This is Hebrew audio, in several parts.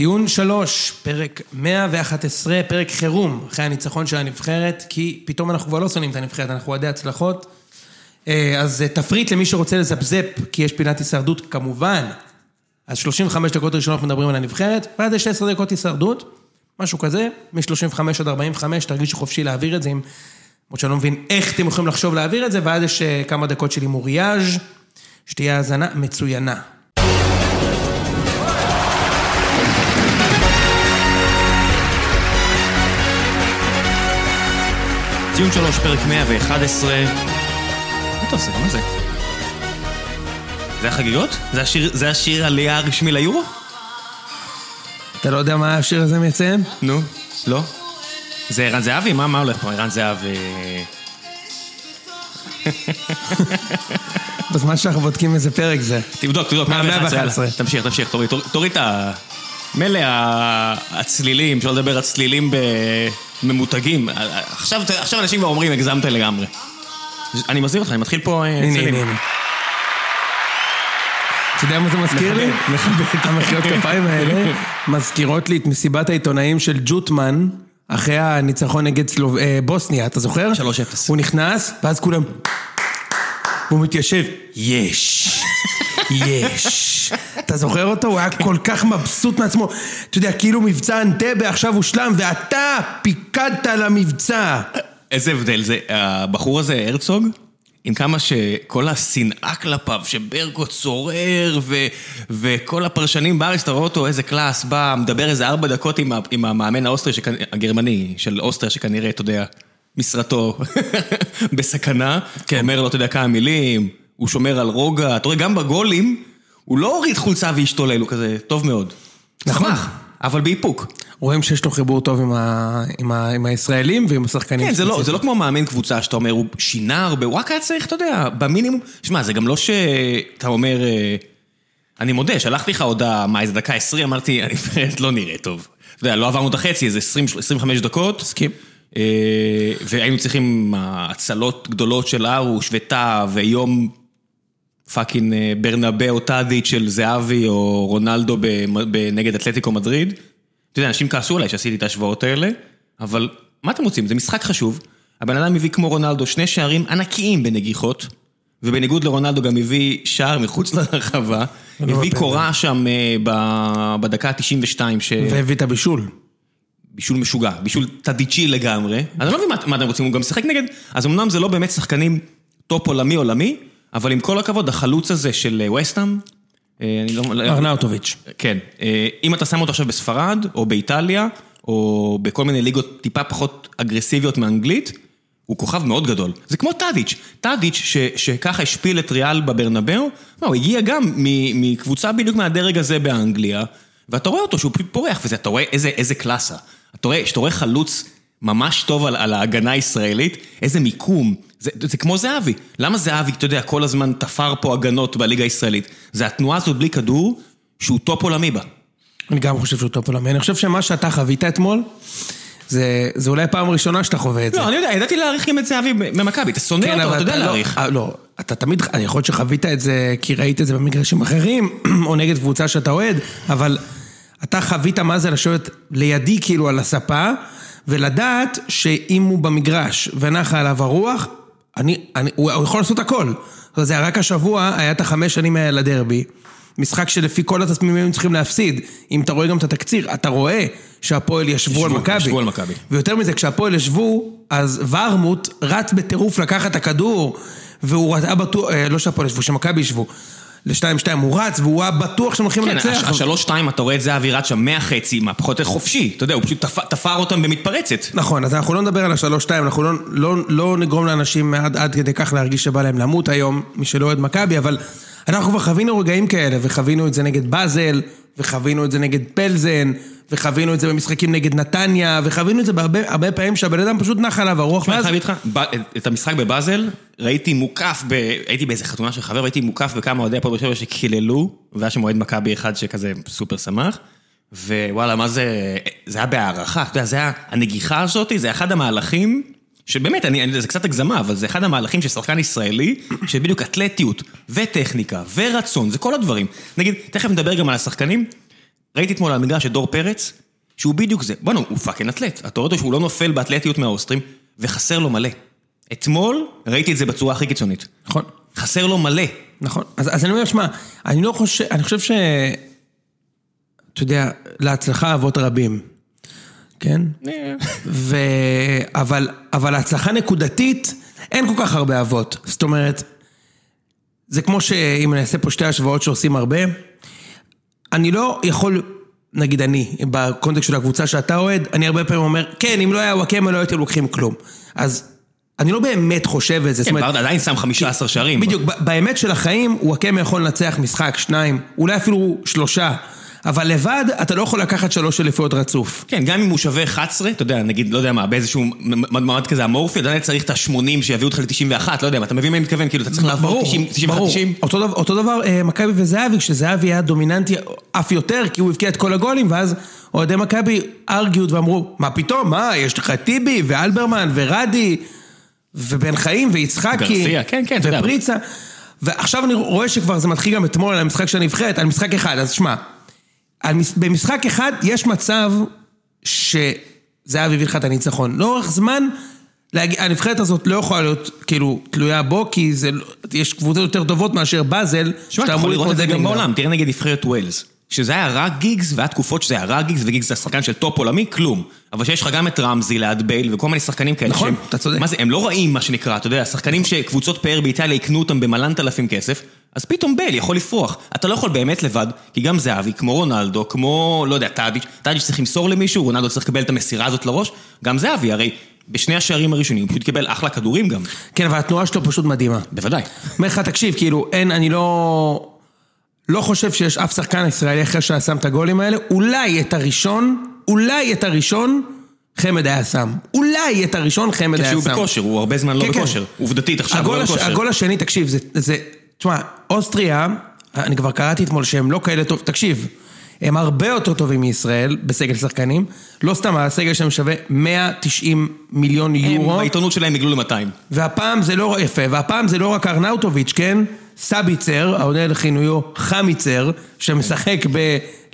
ציון שלוש, פרק 111, פרק חירום, אחרי הניצחון של הנבחרת, כי פתאום אנחנו כבר לא שונאים את הנבחרת, אנחנו אוהדי הצלחות. אה, אז תפריט למי שרוצה לזפזפ, כי יש פינת הישרדות כמובן. אז 35 דקות ראשונות מדברים על הנבחרת, ואז יש 10 דקות הישרדות, משהו כזה, מ-35 עד 45, תרגישו חופשי להעביר את זה. למרות שאני לא מבין איך אתם יכולים לחשוב להעביר את זה, ואז יש אה, כמה דקות של הימוריאז', שתהיה האזנה מצוינה. ציון שלוש, פרק 111. מה אתה עושה? מה זה? זה החגיגות? זה השיר, זה השיר עלייה הרשמי ליורו? אתה לא יודע מה השיר הזה מציין? נו, לא. זה ערן זהבי? מה, מה הולך פה? ערן זהבי... בזמן שאנחנו בודקים איזה פרק זה. תבדוק, תבדוק, מה, 111. 111. יאללה. תמשיך, תמשיך, תוריד, את ה... מילא הצלילים, אפשר לדבר על צלילים בממותגים. עכשיו, עכשיו אנשים כבר אומרים, הגזמת לגמרי. אני מזהיר אותך, אני מתחיל פה אה, הנה. הנה, הנה. אתה יודע מה זה מזכיר לי? המחיאות כפיים האלה מזכירות לי את מסיבת העיתונאים של ג'וטמן אחרי הניצחון נגד סלוב... אה, בוסניה, אתה זוכר? 3-0. הוא נכנס, ואז כולם... והוא מתיישב, יש, יש. אתה זוכר אותו? הוא היה כל כך מבסוט מעצמו. אתה יודע, כאילו מבצע אנטבה עכשיו הושלם, ואתה פיקדת על המבצע. איזה הבדל זה, הבחור הזה, הרצוג, עם כמה שכל השנאה כלפיו, שברקו צורר, ו, וכל הפרשנים בארץ, אתה רואה אותו, איזה class, בא, מדבר איזה ארבע דקות עם, עם המאמן האוסטרי, שכנ... הגרמני, של אוסטריה, שכנראה, אתה יודע, משרתו בסכנה, כן. אומר לו, אתה יודע, כמה מילים, הוא שומר על רוגע, אתה רואה, גם בגולים, הוא לא הוריד חולצה והשתולל, הוא כזה, טוב מאוד. נכון. אבל באיפוק. רואים שיש לו חיבור טוב עם, ה... עם, ה... עם הישראלים ועם השחקנים. כן, זה לא. זה לא כמו מאמן קבוצה שאתה אומר, הוא שינה הרבה, הוא רק היה צריך, אתה יודע, במינימום... שמע, זה גם לא שאתה אומר... אה, אני מודה, שלחתי לך הודעה, מה, איזה דקה עשרים, אמרתי, הנבחרת לא נראה טוב. אתה יודע, לא עברנו את החצי, איזה 20, 25 דקות. מסכים. אה, והיינו צריכים הצלות גדולות של הרוש וטאהא, ויום fucking אה, ברנבאו טאדיץ' של זהבי, או רונלדו נגד אתלטיקו מדריד. אתה יודע, אנשים כעסו עליי שעשיתי את ההשוואות האלה, אבל מה אתם רוצים? זה משחק חשוב. הבן אדם הביא כמו רונלדו שני שערים ענקיים בנגיחות, ובניגוד לרונלדו גם הביא שער מחוץ לרחבה, ולא הביא. קורה שם אה, בדקה ה-92, ש... והביא את הבישול. בישול משוגע, בישול תדיצ'י לגמרי. אני לא מבין מה, מה אתם רוצים, הוא גם שיחק נגד... אז אמנם זה לא באמת שחקנים טופ עולמי עולמי, אבל עם כל הכבוד, החלוץ הזה של אה, ווסטהאם, אה, אני לא... ארנאוטוביץ'. כן, אה, אם אתה שם אותו עכשיו בספרד, או באיטליה, או בכל מיני ליגות טיפה פחות אגרסיביות מאנגלית, הוא כוכב מאוד גדול. זה כמו טאדיץ', טאדיץ' שככה השפיל את ריאל בברנבאו, לא, הוא הגיע גם מקבוצה בדיוק מהדרג הזה באנגליה, ואתה רואה אותו שהוא פשוט פורח, ואתה רואה איזה, איזה קלאסה. אתה רואה, כשאתה רואה חלוץ ממש טוב על, על ההגנה הישראלית, איזה מיקום, זה, זה כמו זהבי. למה זהבי, אתה יודע, כל הזמן תפר פה הגנות בליגה הישראלית? זה התנועה הזאת בלי כדור, שהוא טופ עולמי בה. אני גם חושב שהוא טופ עולמי. אני חושב שמה שאתה חווית אתמול, זה, זה אולי פעם ראשונה שאתה חווה את זה. לא, אני יודע, ידעתי להעריך גם את זהבי במכבי, אתה שונא אותו, אתה יודע לא, להעריך. אה, לא, אתה תמיד, אני יכול להיות שחווית את זה כי ראית את זה במגרשים אחרים, או נגד קבוצה שאתה אוהד, אבל אתה חווית מה זה לשבת לידי כאילו על הספה, ולדעת שאם הוא במגרש ונחה עליו הרוח, אני, אני, הוא, הוא יכול לעשות הכל. זה היה רק השבוע, היה את החמש שנים האלה לדרבי. משחק שלפי כל התסמינים היינו צריכים להפסיד. אם אתה רואה גם את התקציר, אתה רואה שהפועל ישבו על ישבו, מכבי. ישבו על מכבי. ויותר מזה, כשהפועל ישבו, אז ורמוט רץ בטירוף לקחת את הכדור, והוא היה בטוח, אה, לא שהפועל ישבו, שמכבי ישבו. לשתיים שתיים הוא רץ, והוא היה בטוח שהם הולכים כן, לנצח. הש- השלוש-שתיים, אתה רואה את זהבי רץ שם מהחצי, מה פחות או יותר חופשי, אתה יודע, הוא פשוט תפ- תפר אותם במתפרצת. נכון, אז אנחנו לא נדבר על השלוש-שתיים, אנחנו לא, לא, לא נגרום לאנשים עד, עד כדי כך להרגיש שבא להם למות היום, מי שלא אוהד מכבי, אבל אנחנו כבר חווינו רגעים כאלה, וחווינו את זה נגד באזל, וחווינו את זה נגד פלזן, וחווינו את זה במשחקים נגד נתניה, וחווינו את זה בהרבה הרבה פעמים שהבן אדם פשוט נח עליו הרוח, תשמע, אני. חייב איתך, ב- את המשחק בבאזל, ראיתי מוקף, ב... הייתי באיזה חתונה של חבר, והייתי מוקף בכמה אוהדי הפועל באר שבע שקיללו, והיה שם אוהד מכבי אחד שכזה סופר שמח, ווואלה, מה זה, זה היה בהערכה, אתה יודע, זה היה, הנגיחה הזאת, זה אחד המהלכים, שבאמת, אני, אני- זה קצת הגזמה, אבל זה אחד המהלכים של שחקן ישראלי, שבדיוק אתלטיות, וטכניקה, ורצון, זה כל הדברים. נגיד, תכף נדבר גם על השחקנים, ראיתי אתמול על המגרש את דור פרץ, שהוא בדיוק זה. בוא'נה, הוא fucking אתלט. אתה רואה אותו שהוא לא נופל באתלטיות מהאוסטרים, וחסר לו מלא. אתמול ראיתי את זה בצורה הכי קיצונית. נכון. חסר לו מלא. נכון. אז, אז אני אומר, שמע, אני לא חושב, אני חושב ש... אתה יודע, להצלחה אבות רבים, כן? ו... אבל, אבל להצלחה נקודתית, אין כל כך הרבה אבות. זאת אומרת, זה כמו שאם אני אעשה פה שתי השוואות שעושים הרבה, אני לא יכול, נגיד אני, בקונטקסט של הקבוצה שאתה אוהד, אני הרבה פעמים אומר, כן, אם לא היה וואקמה לא הייתם לוקחים כלום. אז אני לא באמת חושב את זה. כן, ברדה עדיין שם 15 שערים. בדיוק, באמת של החיים, וואקמה יכול לנצח משחק, שניים, אולי אפילו שלושה. אבל לבד, אתה לא יכול לקחת שלוש אליפויות רצוף. כן, גם אם הוא שווה 11, אתה יודע, נגיד, לא יודע מה, באיזשהו מעמד כזה אמורפי, עדיין צריך את ה-80 שיביאו אותך ל-91, לא יודע אתה מבין מה אני מתכוון? כאילו, אתה צריך לעבור 91-90. אותו, דבר- אותו דבר אה, מכבי וזהבי, כשזהבי היה דומיננטי אף יותר, כי הוא הבקיע את כל הגולים, ואז אוהדי מכבי ארגיוד ואמרו, מה פתאום, מה, יש לך טיבי ואלברמן ורדי ובן חיים ויצחקי, כן, כן. ופריצה, ועכשיו אני רואה שכבר זה מתחיל גם אתמול על המשחק של הנבחרת, על משחק אחד, אז שמע, במשחק אחד יש מצב שזהבי הביא לך את הניצחון. לאורך זמן. הנבחרת הזאת לא יכולה להיות כאילו תלויה בו, כי זה... לא- יש קבוצות יותר טובות מאשר באזל, שמע, אתה יכול לראות את זה גם בעולם, תראה נגד נבחרת ווילס. שזה היה רק גיגס, והיה תקופות שזה היה רק גיגס, וגיגס זה השחקן של טופ עולמי, כלום. אבל שיש לך גם את רמזי ליד בייל, וכל מיני שחקנים כאלה נכון. אתה צודק. מה זה, הם לא רעים, מה שנקרא, אתה יודע, שחקנים שקבוצות פאר באיטליה יקנו אותם במלנת אלפים כסף, אז פתאום בייל יכול לפרוח. אתה לא יכול באמת לבד, כי גם זהבי, כמו רונלדו, כמו, לא יודע, טאדיץ', טאדיץ' צריך למסור למישהו, רונלדו צריך לקבל את המסירה הזאת לראש, גם זהבי, הרי בשני השערים הראשונים הוא פשוט קיבל אחלה כדורים גם. כן, אבל התנועה שלו פשוט מדהימה. בוודאי. אומר לך, תקשיב, כאילו, אין, אני לא... לא חושב שיש אף שחקן ישראלי אחר שהיה שם את הגולים האלה, אולי את הראשון, אולי את הראשון, חמד היה שם. אולי את הראשון חמד היה שם. כשהוא בכושר, הוא הרבה זמן לא כן, כן. בכושר. עובדתית עכשיו הוא לא. בכושר. הגול השני, תקשיב, זה, זה, תשמע, אוסטריה, אני כבר קראתי אתמול שהם לא כאלה טוב, תקשיב, הם הרבה יותר טובים מישראל בסגל שחקנים, לא סתם, הסגל שלהם שווה 190 מיליון הם יורו, בעיתונות שלהם הגלו ל-200. והפעם זה לא יפה, והפעם זה לא רק ארנאוטוביץ', כן? סביצר, העונה לכינויו חמיצר, שמשחק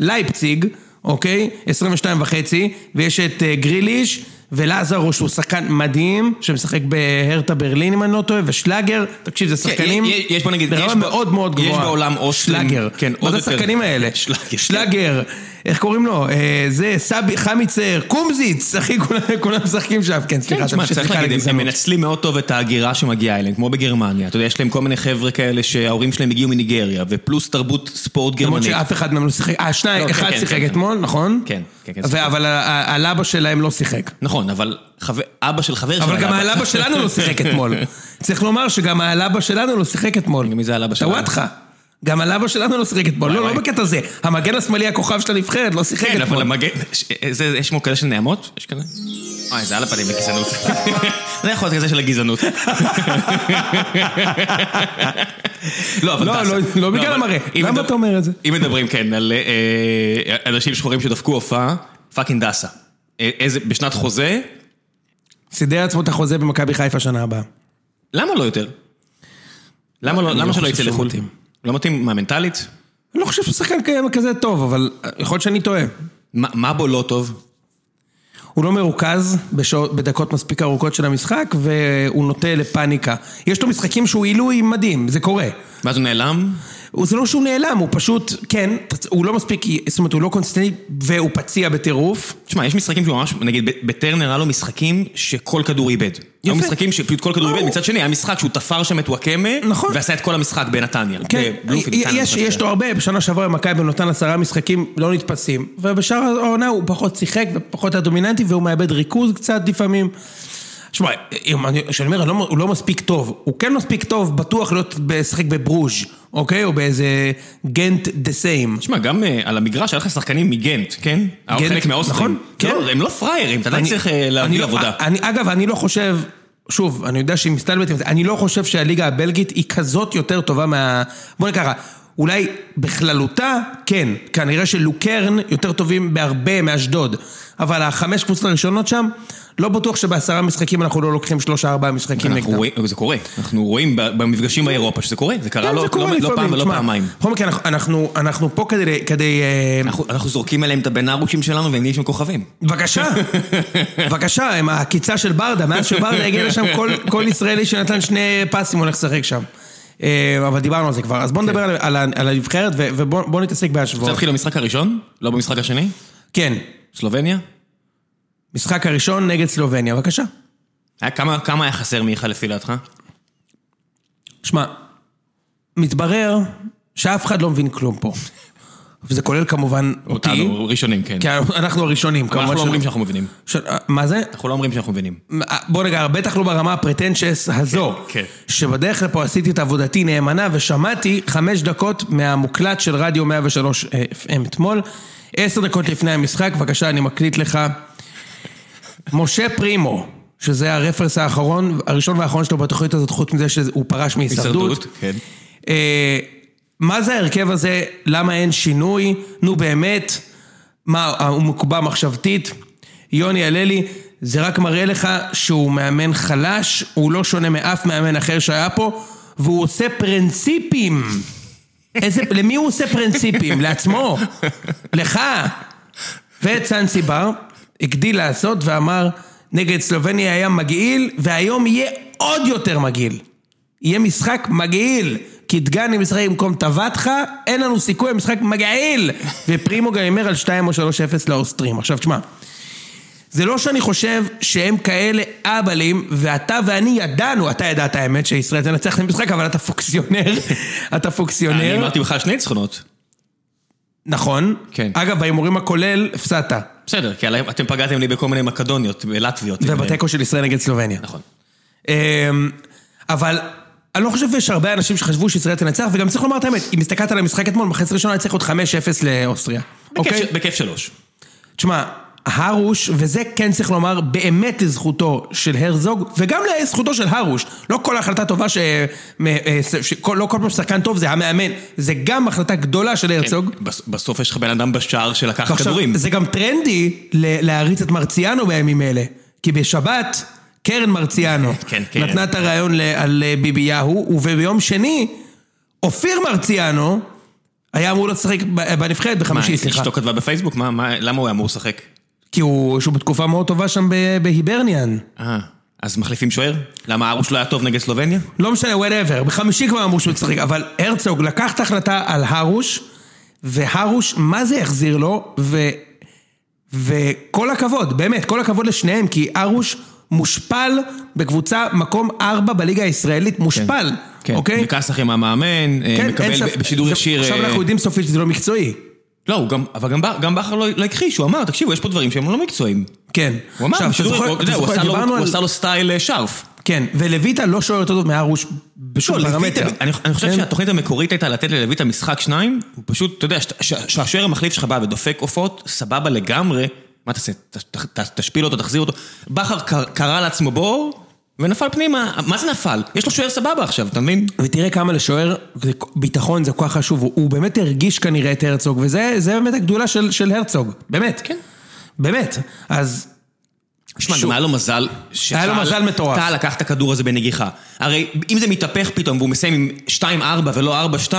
בלייפציג, אוקיי? 22 וחצי, ויש את אה, גריליש ולזרו שהוא שחקן מדהים, שמשחק בהרטה ברלין אם אני לא טועה, ושלאגר, תקשיב זה שחקנים יש- יש- בוא נגיד, יש ברמה ב- מאוד מאוד יש גבוהה. בעולם אוסטרים, שלאגר, כן, מה זה. השחקנים האלה? שלאגר. שלאגר, איך קוראים לו? אה, זה סבי, חמיצר, קומזיץ, אחי כולם- משחקים שם, כן סליחה, כן, תמשיך, צריך להגיד, הם-. מנצלים מאוד טוב את ההגירה שמגיעה אליהם, כמו בגרמניה. אתה יודע, יש להם כל מיני חבר'ה כאלה שההורים שלהם הגיעו מניגריה, ופלוס תרבות ספורט למרות גרמנית. שאף אחד מהם לא שיחק, אה, שניים, לא, כן, אחד כן, שיחק כן, אתמול, נכון? כן, כן, כן. אבל ה- ה- הלבה שלהם לא שיחק. נכון, אבל חבר- אבא של חבר אבל שלה גם הלבה שלנו לא שיחק אתמול. צריך לומר שגם הלבה שלנו לא שיחק אתמול. מי זה הלבה שלנו? טוואטחה. גם הלבה שלנו לא שיחק אתמול. לא. לא בקטע זה. המגן השמאלי הכוכב של הנבחרת לא שיחק כן, אבל אתמול. המגן... יש כמו כזה של נעמות? יש כזה? אוי, זה על הפנים לגזענות. זה יכול להיות כזה של הגזענות. לא, אבל לא, דסה. לא, לא בגלל אבל המראה. למה אתה אומר את זה? אם מדברים, כן, על אה, אנשים שחורים שדפקו הופעה, פאקינג דסה. אה, איזה, בשנת חוזה, סידר עצמו את החוזה במכבי חיפה שנה הבאה. למה לא יותר? למה לא- למה לא שלא יצא לחו"ל? לא מתאים? מה, מנטלית? אני לא חושב שהוא שחקן כזה טוב, אבל יכול להיות שאני טועה. מה מה בו לא טוב? הוא לא מרוכז בשעות, בדקות מספיק ארוכות של המשחק, והוא נוטה לפאניקה. יש לו משחקים שהוא עילוי מדהים, זה קורה. ואז הוא נעלם? זה לא שהוא נעלם, הוא פשוט, כן, הוא לא מספיק, זאת אומרת, הוא לא קונסיסטנטי, והוא פציע בטירוף. תשמע, יש משחקים שהוא ממש, נגיד, בטרנר היה לו משחקים שכל כדור איבד. היו יפה. משחקים שפשוט כל כדור. איבד, מצד שני היה משחק שהוא תפר שם את וואקמה, נכון. ועשה את כל המשחק בנתניה. כן, יש. לו הרבה, בשנה שעברה מכבי נותן עשרה משחקים לא נתפסים, ובשאר העונה הוא פחות שיחק ופחות היה דומיננטי, והוא מאבד ריכוז קצת לפעמים. שמע, אם אני- כשאני אומר, אני לא- הוא לא מספיק טוב, הוא כן מספיק טוב, בטוח להיות לשחק בברוז', אוקיי? או באיזה גנט דה סיים. תשמע, גם אה, על המגרש היה לך שחקנים מגנט, כן? היה גנט, חלק מהאוסטרים. נכון, כן. לא, הם לא פראיירים, אתה עדיין צריך אה, להביא לא- עבודה. אגב, אני לא חושב, שוב, אני יודע שהיא מסתלבטת, אני לא חושב שהליגה הבלגית היא כזאת יותר טובה מה... בוא נקרא אולי בכללותה, כן, כנראה שלוקרן יותר טובים בהרבה מאשדוד, אבל החמש קבוצות הראשונות שם, לא בטוח שבעשרה משחקים אנחנו לא לוקחים שלושה ארבעה משחקים נגדם. רואים, זה קורה, אנחנו רואים במפגשים באירופה שזה קורה, זה קרה כן, לא זה קורה לא- לא פעם ולא פעמיים. בכל מקרה, אנחנו- פה כדי, כדי, אה, אנחנו אנחנו זורקים עליהם את הבן ארושים שלנו והם נהיים שם כוכבים. בבקשה, בבקשה, עם העקיצה של ברדה, מאז שברדה הגיע לשם, כל, כל ישראלי שנתן שני פסים הולך לשחק שם. אה, אבל דיברנו על זה כבר, אז בואו נדבר על, על, על הנבחרת ובואו נתעסק רוצה בהשוואות. להתחיל במשחק הראשון? לא במשחק השני? כן, סלובניה? משחק הראשון נגד סלובניה, בבקשה. היה- כמה כמה היה חסר מיכה לפי דעתך? שמע, מתברר שאף אחד לא מבין כלום פה. וזה כולל כמובן אותי, אותנו, ראשונים, כן. כי אנחנו הראשונים, כמובן. אנחנו לא אומרים שאנחנו מבינים. של- מה זה? אנחנו לא אומרים שאנחנו מבינים. בוא נגע, בטח לא ברמה הפרטנצ'ס הזו, כן, כן. שבדרך לפה עשיתי את עבודתי נאמנה ושמעתי חמש דקות מהמוקלט של רדיו 103 FM אתמול, עשר דקות לפני המשחק, בבקשה אני מקליט לך. משה פרימו, שזה הרפרס האחרון, הראשון והאחרון שלו בתוכנית הזאת, חוץ מזה שהוא פרש מהישרדות. הישרדות, כן. אה, מה זה ההרכב הזה? למה אין שינוי? נו באמת, מה, הוא מקובע מחשבתית? יוני הללי, זה רק מראה לך שהוא מאמן חלש, הוא לא שונה מאף מאמן אחר שהיה פה, והוא עושה פרינציפים. איזה, למי הוא עושה פרינציפים? לעצמו? לך? וצאנסי בר הגדיל לעשות ואמר, נגד סלובניה היה מגעיל, והיום יהיה עוד יותר מגעיל. יהיה משחק מגעיל. כי דגני משחק במקום טבתך, אין לנו סיכוי למשחק מגעיל. ופרימו גם הימר על 2 או 3-0 לאוסטרים. עכשיו תשמע, זה לא שאני חושב שהם כאלה אהבלים, ואתה ואני ידענו, אתה ידעת האמת שישראל תנצח את המשחק, אבל אתה פוקסיונר, אתה אני פוקסיונר, אמרתי בכלל שני ניצחונות. נכון. כן. אגב, בהימורים הכולל, הפסדת. בסדר, כי אתם פגעתם לי בכל מיני מקדוניות, בלטביות. ובתיקו של ישראל נגד סלובניה. נכון. אמ, אבל אני לא חושב שיש הרבה אנשים שחשבו שישראל תנצח, וגם צריך לומר את האמת, אם הסתכלת על המשחק אתמול, מחצית ראשונה היה צריך להיות 5-0 לאוסטריה. אוקיי? בכיף שלוש. תשמע, הרוש, וזה כן צריך לומר באמת לזכותו של הרזוג, וגם לזכותו של הרוש. לא כל החלטה טובה ש... אה, לא כל פעם ששחקן טוב זה המאמן, זה גם החלטה גדולה של הרצוג. בס- בסוף יש לך בן אדם בשער שלקח כדורים. זה גם טרנדי ל- להריץ את מרציאנו בימים אלה. כי בשבת, קרן מרציאנו כן, קרן. נתנה את הרעיון ל- על אה, ביבי יהו, וביום שני, אופיר מרציאנו היה אמור לשחק בנבחרת מה, בחמישי, סליחה. אשתו כתבה בפייסבוק? מה- מה- למה הוא היה אמור לשחק? כי הוא שהוא בתקופה מאוד טובה שם בהיברניאן. אה, אז מחליפים שוער? למה הרוש לא היה טוב נגד סלובניה? לא משנה, whatever, בחמישי כבר אמרו שהוא ישחק, אבל הרצוג לקח את ההחלטה על הרוש, והרוש, מה זה החזיר לו, ו... וכל הכבוד, באמת, כל הכבוד לשניהם, כי הרוש מושפל בקבוצה מקום ארבע בליגה הישראלית, מושפל, אוקיי? מכסח עם המאמן, אה, כן, מקבל ספק. בשידור ישיר... עכשיו אה, אנחנו יודעים סופית שזה לא מקצועי. לא, הוא גם, אבל גם, גם בכר לא, לא הכחיש, הוא אמר, תקשיבו, יש פה דברים שהם לא מקצועיים. כן. הוא אמר, הוא, עשה לו, סטייל אה, שרף. כן, ולויטה לא שוער יותר טוב מהרוש בשום לא, פרמטר. אני, אני חושב כן? שהתוכנית המקורית הייתה לתת ללויטה משחק שניים, הוא פשוט, אתה יודע, שהשוער המחליף שלך בא ודופק עופות, סבבה לגמרי, מה תעשה, ת, ת, ת, תשפיל אותו, תחזיר אותו. בכר קר- קרא לעצמו בור, ונפל פנימה, מה זה נפל? יש לו שוער סבבה עכשיו, אתה מבין? ותראה כמה לשוער, ביטחון זה כל כך חשוב, הוא, הוא באמת הרגיש כנראה את הרצוג, וזה זה באמת הגדולה של, של הרצוג, באמת. כן. באמת. אז... שמע, שוב. גם היה לו מזל, היה לו מזל מטורף. טל לקח את הכדור הזה בנגיחה. הרי אם זה מתהפך פתאום והוא מסיים עם 2-4 ולא 4-2,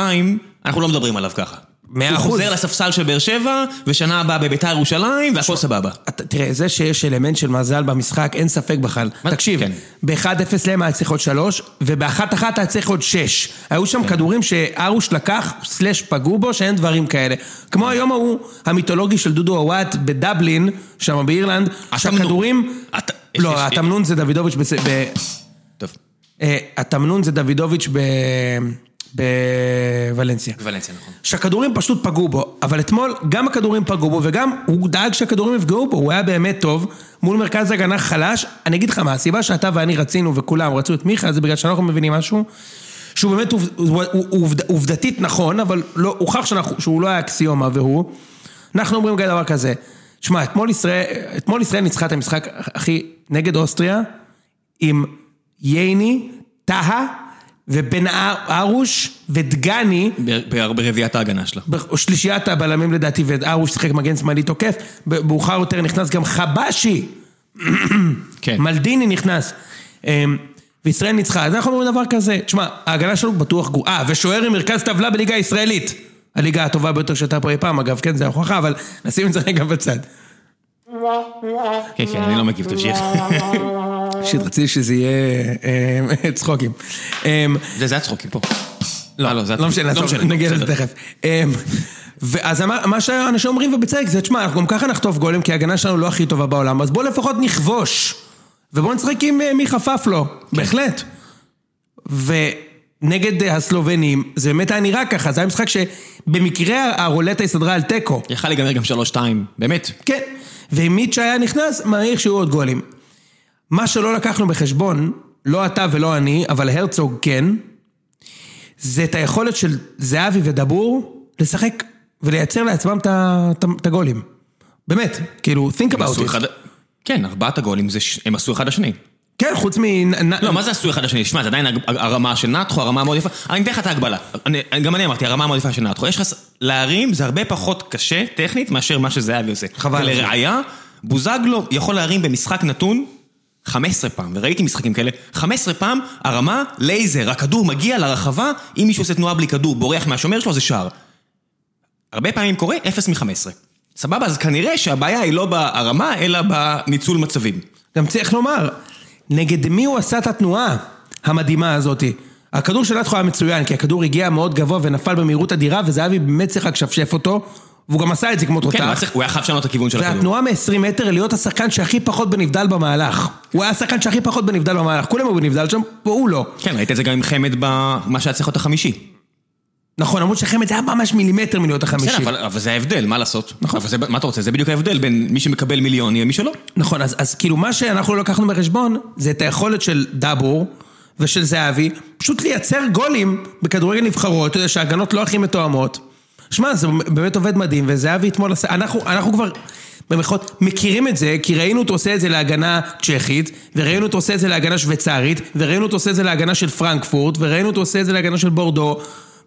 אנחנו לא מדברים עליו ככה. מאה הוא. חוזר לספסל של באר שבע, ושנה הבאה בביתר ירושלים, והכל סבבה. אתה, תראה, זה שיש אלמנט של מזל במשחק, אין ספק בכלל. מה- תקשיב, כן. ב-1-0 להם היה צריך עוד 3, וב-1-1 היה צריך עוד 6. היו שם כן. כדורים שארוש לקח, סלאש פגעו בו, שאין דברים כאלה. כמו היום ההוא, המיתולוגי של דודו עוואט בדבלין, שם באירלנד. שהכדורים... לא, יש- התמנון זה דוידוביץ' בס- ב... טוב, אה, התמנון זה דוידוביץ' ב... בוולנסיה. ולנסיה נכון. שהכדורים פשוט פגעו בו, אבל אתמול גם הכדורים פגעו בו וגם הוא דאג שהכדורים יפגעו בו, הוא היה באמת טוב, מול מרכז הגנה חלש, אני אגיד לך מה, הסיבה שאתה ואני רצינו וכולם רצו את מיכה זה בגלל שאנחנו מבינים משהו, שהוא באמת עובד, הוא, הוא, עובד, עובדתית נכון, אבל לא, הוכח שאנחנו, שהוא לא היה אקסיומה והוא, אנחנו אומרים דבר כזה, שמע, אתמול ישראל, אתמול ישראל ניצחה את המשחק, אחי, נגד אוסטריה, עם ייני, טהה ובן ארוש ודגני, ברביעיית ההגנה שלה. שלישיית הבלמים לדעתי, וארוש שיחק מגן שמאלי תוקף, מאוחר יותר נכנס גם חבשי, כן. מלדיני נכנס. אמ, וישראל ניצחה, אז אנחנו אומרים דבר כזה, תשמע, ההגנה שלנו בטוח גרועה, ושוער עם מרכז טבלה בליגה הישראלית. הליגה הטובה ביותר שהייתה פה אי פעם, אגב, כן, זה ההוכחה, אבל נשים את זה רגע בצד. כן, כן, אני לא מגיב, תמשיך. פשוט רציתי שזה יהיה אה, צחוקים. אמ, זה, זה הצחוקים פה. לא, לא, זה לא משנה, לא טוב, נגיע לזה. תכף. אמ, ואז מה מה שאנשים אומרים ובצדק זה, תשמע, אנחנו גם ככה נחטוף גולים כי ההגנה שלנו לא הכי טובה בעולם, אז בוא לפחות נכבוש. ובוא נשחק עם אה, מי חפף לו, כן. בהחלט. ונגד אה, הסלובנים, זה באמת היה נראה ככה, זה היה משחק שבמקרה הרולטה הסתדרה על תיקו. יכל להיגמר גם 3-2, באמת. כן, ואם מיץ' היה נכנס, מעריך שיהיו עוד גולים. מה שלא לקחנו בחשבון, לא אתה ולא אני, אבל הרצוג כן, זה את היכולת של זהבי ודבור לשחק ולייצר לעצמם את הגולים. באמת, כאילו, think about it. אחד... כן, ארבעת הגולים, זה הם עשו אחד לשני. כן, חוץ מ... לא, מה זה עשו אחד לשני? שמע, זה עדיין הרמה של נתחו, הרמה מאוד יפה. אני אתן לך את ההגבלה. אני- גם אני אמרתי, הרמה מאוד יפה של נתחו. יש לך... להרים זה הרבה פחות קשה, טכנית, מאשר מה שזהבי עושה. חבל. ולראיה, בוזגלו יכול להרים במשחק נתון 15 פעם, וראיתי משחקים כאלה, 15 פעם, הרמה, לייזר, הכדור מגיע לרחבה, אם מישהו עושה תנועה בלי כדור, בורח מהשומר שלו, זה שער. הרבה פעמים קורה 0 מ-15. סבבה, אז כנראה שהבעיה היא לא בהרמה, אלא בניצול מצבים. גם צריך לומר, נגד מי הוא עשה את התנועה המדהימה הזאת? הכדור של נתחו היה מצוין, כי הכדור הגיע מאוד גבוה ונפל במהירות אדירה, וזהבי באמת צריך לשפשף אותו, והוא גם עשה את זה כמו כן, תותח. צריך- הוא היה חייב לשנות את הכיוון של הכדור. והתנועה מ-20 מטר להיות השחקן שהכי פחות בנבדל במהלך. הוא היה השחקן שהכי פחות בנבדל במהלך, כולם היו בנבדל שם, והוא לא. כן, ראית את זה גם עם חמד במה שהיה צריך להיות החמישי. נכון, למרות שחמד היה ממש מילימטר מלהיות החמישי. בסדר, אבל, אבל זה ההבדל, מה לעשות? נכון. אבל זה, מה אתה רוצה? זה בדיוק ההבדל בין מי שמקבל מיליונים ומי שלא. נכון, אז, אז כאילו מה שאנחנו לא לקחנו בחשבון, זה את היכולת של דאבור ושל זהבי, פשוט לייצר גולים בכדורגל נבחרות, אתה יודע שההגנות לא הכי מתואמות. שמע, זה באמת עובד מדהים, וזהבי אתמול עשה, אנחנו, אנחנו כבר, במירכאות, מכירים את זה, כי ראינו אותו עושה את זה להגנה צ'כית, וראינו אותו עושה את זה להגנה שוויצרית, וראינו אותו עושה את זה להגנה של פרנקפורט, וראינו אותו עושה את זה להגנה של בורדו,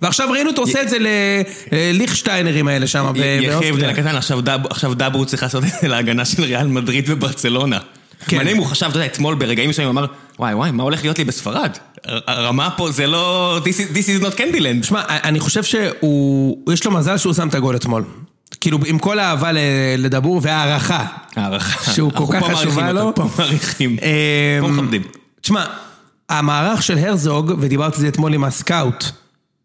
ועכשיו ראינו אותו עושה את זה לליכשטיינרים האלה שם, יחי. הבדל הקטן, עכשיו, דאב, עכשיו דאברו צריך לעשות את זה להגנה של ריאל מדריד וברצלונה. כן. מעניין אם הוא חשב, אתה יודע, אתמול ברגעים מסוימים הוא אמר, וואי וואי, מה הולך להיות לי בספרד? הר- הרמה פה זה לא... This is, not Candyland. שמע, אני חושב שהוא, יש לו מזל שהוא שם את הגול אתמול. כאילו, עם כל האהבה לדבור והערכה. הערכה. שהוא כל אנחנו כך חשובה לו. אותו, פה מעריכים. אמ, פה מכבדים. תשמע, המערך של הרזוג, ודיברתי על זה אתמול עם הסקאוט,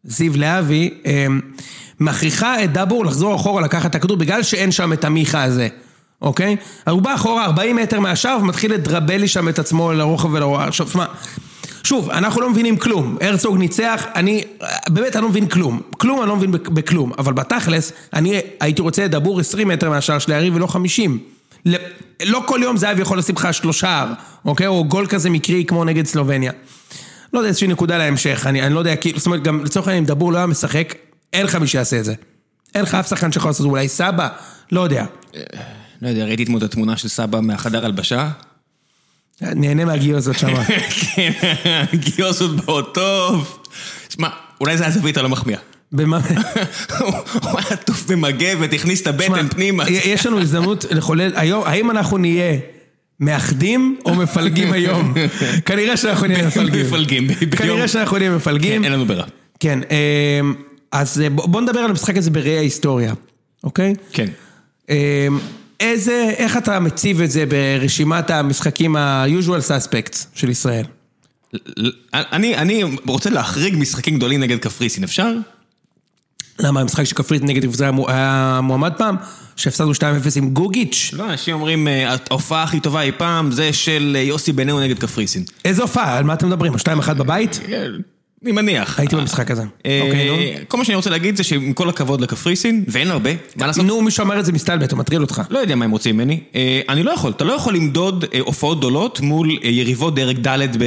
זיו להבי, אמ, מכריחה את דבור לחזור אחורה לקחת את הכדור בגלל שאין שם את המיכה הזה, אוקיי? הוא בא אחורה 40 מטר מהשער ומתחיל לדרבל לי שם את עצמו לרוחב ולרוחב. עכשיו, שמע, שוב, אנחנו לא מבינים כלום. הרצוג ניצח, אני, באמת, אני לא מבין כלום. כלום אני לא מבין בכ- בכלום. אבל בתכלס, אני הייתי רוצה לדבור 20 מטר מהשער של היריב ולא 50. ל- לא כל יום זהב יכול לשים לך שלושה, אוקיי? או גול כזה מקרי כמו נגד סלובניה. לא יודע, איזושהי נקודה להמשך, אני, אני לא יודע, כאילו, זאת אומרת, גם לצורך העניין, אם דבור לא היה משחק, אין לך מי שיעשה את זה. אין לך אף שחקן שיכול לעשות את זה, אולי סבא, לא יודע. לא יודע, ראיתי אתמול את התמונה של סבא מהחדר הלבשה. נהנה מהגיור הזאת שם. כן, גיוסות באות טוב. שמע, אולי זה הזווית הלא מחמיאה. במה... הוא היה עטוף במגבת, הכניס את הבטן פנימה. יש לנו הזדמנות לחולל, היום, האם אנחנו נהיה מאחדים או מפלגים היום? כנראה שאנחנו נהיה מפלגים. מפלגים. כנראה שאנחנו נהיה מפלגים. אין לנו ברירה. כן, אמ, אז אה, בוא בוא נדבר על המשחק הזה בראי ההיסטוריה, אוקיי? כן. איזה, איך אתה מציב את זה ברשימת המשחקים ה-usual suspects של ישראל? אני, אני רוצה להחריג משחקים גדולים נגד קפריסין, אפשר? למה המשחק של כפרית נגד קבוצה היה היה מועמד פעם? שהפסדנו 2-0 עם גוגיץ'? לא, אנשים אומרים, אה, ההופעה הכי טובה אי פעם זה של אה, יוסי בניהו נגד קפריסין. איזה הופעה? על מה אתם מדברים? 2-1 בבית? אני מניח. הייתי במשחק הזה. אה, אוקיי. כל מה שאני רוצה להגיד זה שעם כל הכבוד לקפריסין, ואין הרבה, מה לעשות? נו, מישהו אמר את זה מסתלבט, הוא מטריל אותך. לא יודע מה הם רוצים ממני. אה, אני לא יכול, אתה לא יכול למדוד אה, הופעות גדולות מול יריבות דרג ד'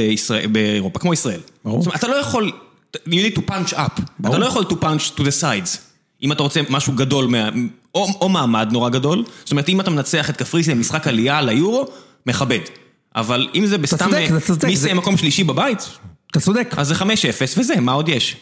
באירופה, כמו ישראל. ברור. זאת אומרת, אתה לא יכול, you need to punch up. אתה לא יכול to punch to the sides. אם אתה רוצה משהו גדול, או או מעמד נורא גדול, זאת אומרת, אם אתה מנצח את קפריסין במשחק עלייה ליורו, מכבד. אבל אם זה בסתם, מי זה- יסיים מקום שלישי בבית, אתה צודק. אז זה 5-0 וזה, מה עוד יש?